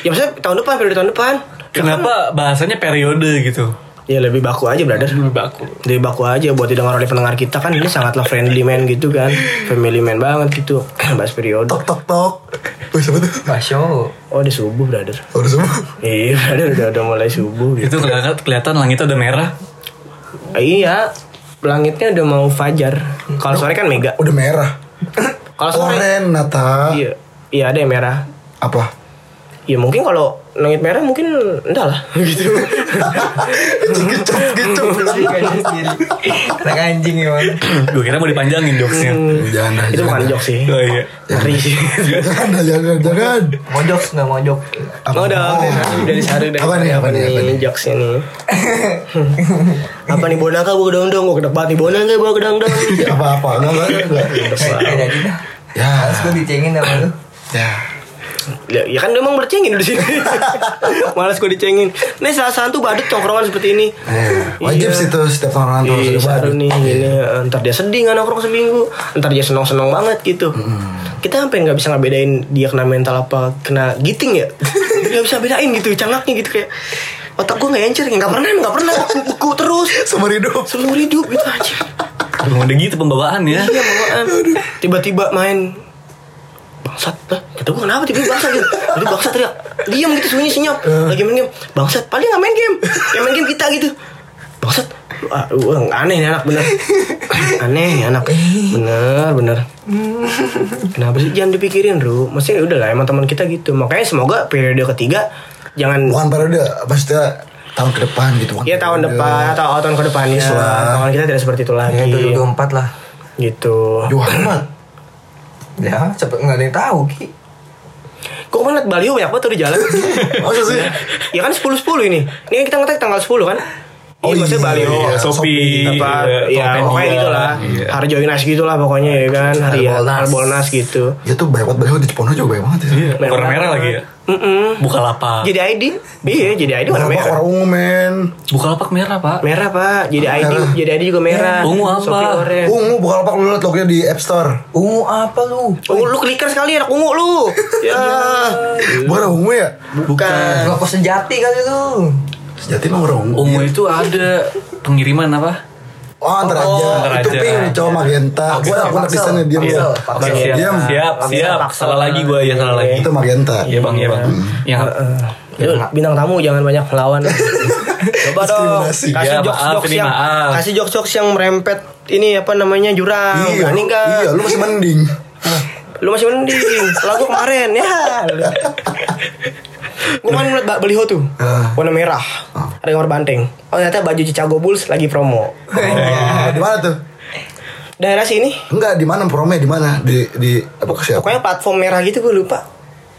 S1: ya maksudnya tahun depan periode tahun depan.
S4: Kenapa bahasanya periode gitu?
S1: Ya lebih baku aja brother.
S4: Lebih baku.
S1: Lebih baku aja buat didengar oleh pendengar kita. Kan ini sangatlah friendly man gitu kan. Family man banget gitu. Bahas periode.
S2: Tok tok tok. Wih, siapa tuh?
S3: Masyo.
S1: oh udah subuh brother.
S2: Oh, udah semua.
S1: iya brother udah, udah mulai subuh gitu.
S4: Itu kelihatan, kelihatan langitnya udah merah
S1: iya langitnya udah mau fajar kalau sore kan mega
S2: Udah merah.
S1: kalau sore
S2: Oren, Nata.
S1: iya iya ada yang merah
S2: Apa?
S1: ya mungkin kalau langit merah mungkin entahlah gitu
S2: Gecap, gecap.
S3: Anak anjing emang.
S4: gue kira mau dipanjangin jokesnya
S2: Jangan
S1: itu bukan
S2: jangan.
S1: jok sih
S4: oh iya
S1: ngeri sih
S2: Jangan jangan, jangan.
S3: Mojok nggak mojok.
S1: Oh dong, udah disaru dari
S2: Apa nih, apa nih, apa nih?
S1: jokes ini. Apa nih bonaka bawa kedong dong, gue kedek banget nih bonaka bawa kedong dong.
S2: Enggak, enggak.
S3: Kayak jadi dah.
S2: Ya,
S3: Harus gue dicengin sama lu.
S2: ya.
S1: Ya, ya kan emang bercengin di sini. Malas gue dicengin. Nih salah satu badut tongkrongan seperti ini.
S2: Eh, wajib
S1: Iya.
S2: sih tuh setiap orang tuh
S1: Iya,
S2: harus ada
S1: saru
S2: badut.
S1: nih gini. Ntar dia sedih nggak nongkrong seminggu. Ntar dia seneng-seneng banget gitu. Kita sampai nggak bisa ngebedain dia kena mental apa kena giting ya. Nggak bisa bedain gitu, cangaknya gitu kayak otak gue nggak encer, nggak pernah, nggak pernah, beku terus.
S2: Seumur hidup.
S1: seumur hidup gitu aja.
S4: Emang udah gitu pembawaannya
S1: Iya bawaan Tiba-tiba main. Bangsat lah Kata gue kenapa tiba-tiba bangsat gitu. Jadi bangsat teriak. Diam gitu sunyi senyap. Lagi main game. Bangsat Paling gak main game. Yang main game kita gitu. Bangsat. Wah, wah, aneh nih anak bener. Aneh nih anak. Bener bener. Kenapa sih? Jangan dipikirin Ru. Maksudnya udah lah Emang teman kita gitu. Makanya semoga periode ketiga Jangan
S2: Bukan periode, maksudnya tahun ke depan gitu. bukan
S1: Ya tahun
S2: periode.
S1: depan Atau tahun ke depannya
S2: Yes lah.
S1: Kawan kita tidak seperti itu lagi
S3: Ya 2024 lah.
S1: Gitu
S2: Jauh amat.
S3: Ya, cepet nggak ada yang tahu ki.
S1: Kok liat baliho banyak banget tuh di jalan
S2: Masa sih?
S1: Ya kan 10-10 ini Ini kan kita ngetek tanggal 10 kan
S2: Oh
S1: iya, maksudnya
S2: iya,
S1: baliho
S2: iya,
S4: Shopee,
S1: apa
S4: iya,
S1: ya pokoknya gitu lah
S4: Iya.
S1: Harjoinas gitu lah pokoknya ya kan hari ya
S3: Harbolnas.
S1: Gitu
S2: Ya tuh banyak banget di Cipondo juga banyak banget ya.
S4: Iya, warna merah lagi ya
S1: Mm-mm.
S4: Bukalapak
S1: jadi ID iya jadi ID warna merah
S2: orang ungu men?
S4: Bukalapak merah pak
S1: merah pak jadi ID
S2: Merah.
S1: jadi ID juga merah
S4: Ungu apa?
S1: Shopee
S2: Ungu bukan apa lu liat logonya di App Store.
S3: Ungu apa lu?
S1: Ungu lu kliker sekali anak ungu lu ya
S2: Bukan ungu ya?
S1: bukan
S3: Rokok sejati kali lu.
S2: Sejati mah orang ungu.
S4: Ungu itu ada pengiriman apa?
S2: Oh, antar
S1: Oh,
S2: aja.
S4: antar
S2: Itu
S4: aja.
S2: pink cowok magenta. Gue aku
S3: paksel.
S2: desainnya diam ya.
S4: Oke siap,
S2: Diam.
S4: siap, siap. Salah lagi gue ya salah lagi.
S2: Itu magenta.
S4: Iya bang, iya bang. Yang
S1: Yuk, bintang tamu jangan banyak melawan. Coba dong kasih
S4: Ya,
S1: jokes
S4: maaf,
S1: jokes
S4: ini
S1: yang
S4: maaf.
S1: kasih jokes jokes yang merempet ini apa namanya jurang.
S2: Iya,
S1: Berani
S2: lu-
S1: nggak?
S2: iya, lu masih mending.
S1: Lu masih mending. Lagu kemarin ya. Gue kan ngeliat beliho tuh
S2: Ah.
S1: warna merah, ada gambar banteng. Oh ternyata baju Chicago Bulls lagi promo.
S2: Oh, di mana tuh?
S1: Daerah sini,
S2: Enggak, di mana promnya di mana? Di di apa siapa?
S1: pokoknya platform merah gitu gue lupa.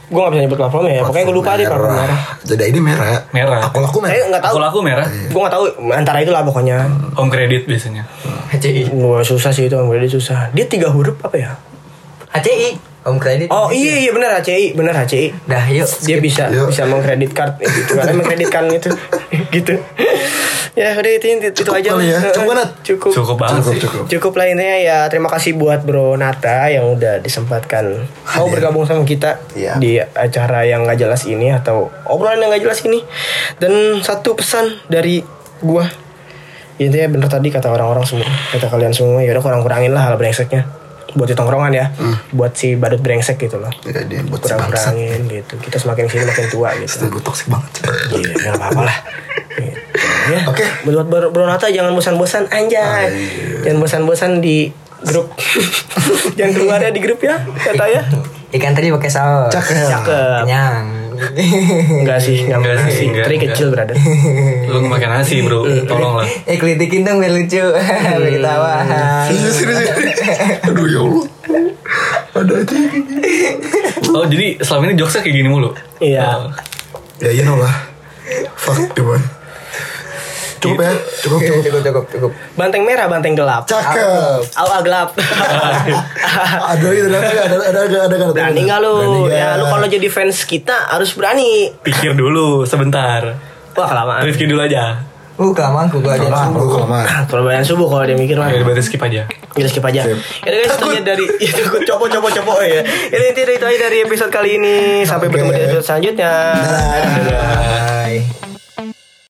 S1: Gue gak bisa nyebut platformnya ya, pokoknya gue lupa deh platform merah.
S2: Jadi ini merah.
S4: Merah.
S2: Aku laku merah.
S1: Saya nggak tahu.
S4: Aku laku merah.
S1: Gue nggak tahu antara itulah pokoknya.
S4: Home credit biasanya.
S3: HCI.
S1: Wah susah sih itu, dia susah. Dia tiga huruf apa ya?
S3: HCI. Home credit.
S1: Oh iya iya benar HCI, benar HCI.
S3: Dah yuk.
S1: Dia bisa
S2: Yuk.
S1: bisa mengkredit card eh, gitu kan, mengkreditkan itu gitu. Ya udah itu itu, itu
S2: Cukup
S1: aja.
S2: kali ya, cukup banget.
S1: Cukup.
S4: Cukup banget
S2: Cukup,
S4: sih.
S2: cukup.
S1: Cukup lah intinya ya terima kasih buat Bro Nata yang udah disempatkan mau
S2: Hadir.
S1: bergabung sama kita
S2: Iya.
S1: di acara yang nggak jelas ini atau obrolan yang nggak jelas ini. Dan satu pesan dari gua intinya bener tadi kata orang-orang semua kata kalian semua ya udah kurang-kurangin lah hal brengseknya buat di tongkrongan ya buat si badut brengsek gitu loh
S2: Tidak dia buat si bangsat.
S1: kurang-kurangin gitu kita semakin sini makin tua gitu
S2: Itu gue toksik banget.
S1: Iya, nggak apa-apa lah. Gitu. Ya.
S2: Oke.
S1: Buat Bro, Bro Nata jangan bosan-bosan anjay. Jangan bosan-bosan di grup. jangan keluar ya di grup ya, kata ya.
S3: Ikan tadi pakai saus.
S2: Cakep.
S1: Cakep.
S3: Kenyang.
S1: Enggak sih, enggak makan
S4: sih,
S1: nasi. Teri
S4: enggak.
S1: kecil, brother.
S4: Lu makan nasi bro, tolong lah.
S3: eh kelitikin dong biar lucu. biar ketawa.
S2: Sini sini. Aduh ya Allah. Ada aja.
S4: Oh jadi selama ini jokesnya kayak gini mulu?
S1: Iya.
S4: Oh.
S2: Ya you know lah. Fuck cuman. Cukup ya, cukup cukup.
S3: cukup cukup cukup.
S1: Banteng merah, banteng gelap.
S2: Cakep.
S1: Au au, gelap.
S2: Ada gitu, ada ada ada ada ada ada. ada.
S1: berani nggak lu? Ya lu kalau jadi fans kita harus berani.
S4: Pikir dulu sebentar.
S1: Wah kelamaan.
S4: Rifki dulu aja.
S3: Uh kelamaan gue gak
S2: Kelamaan, kelamaan.
S1: Perbedaan subuh kalau dia mikir mah.
S4: Ya, berarti skip aja.
S1: Kita skip aja. Ya guys, itu aja dari itu copo copo copo ya. Ini intinya itu aja dari episode kali ini. Sampai bertemu di episode selanjutnya. Dadah.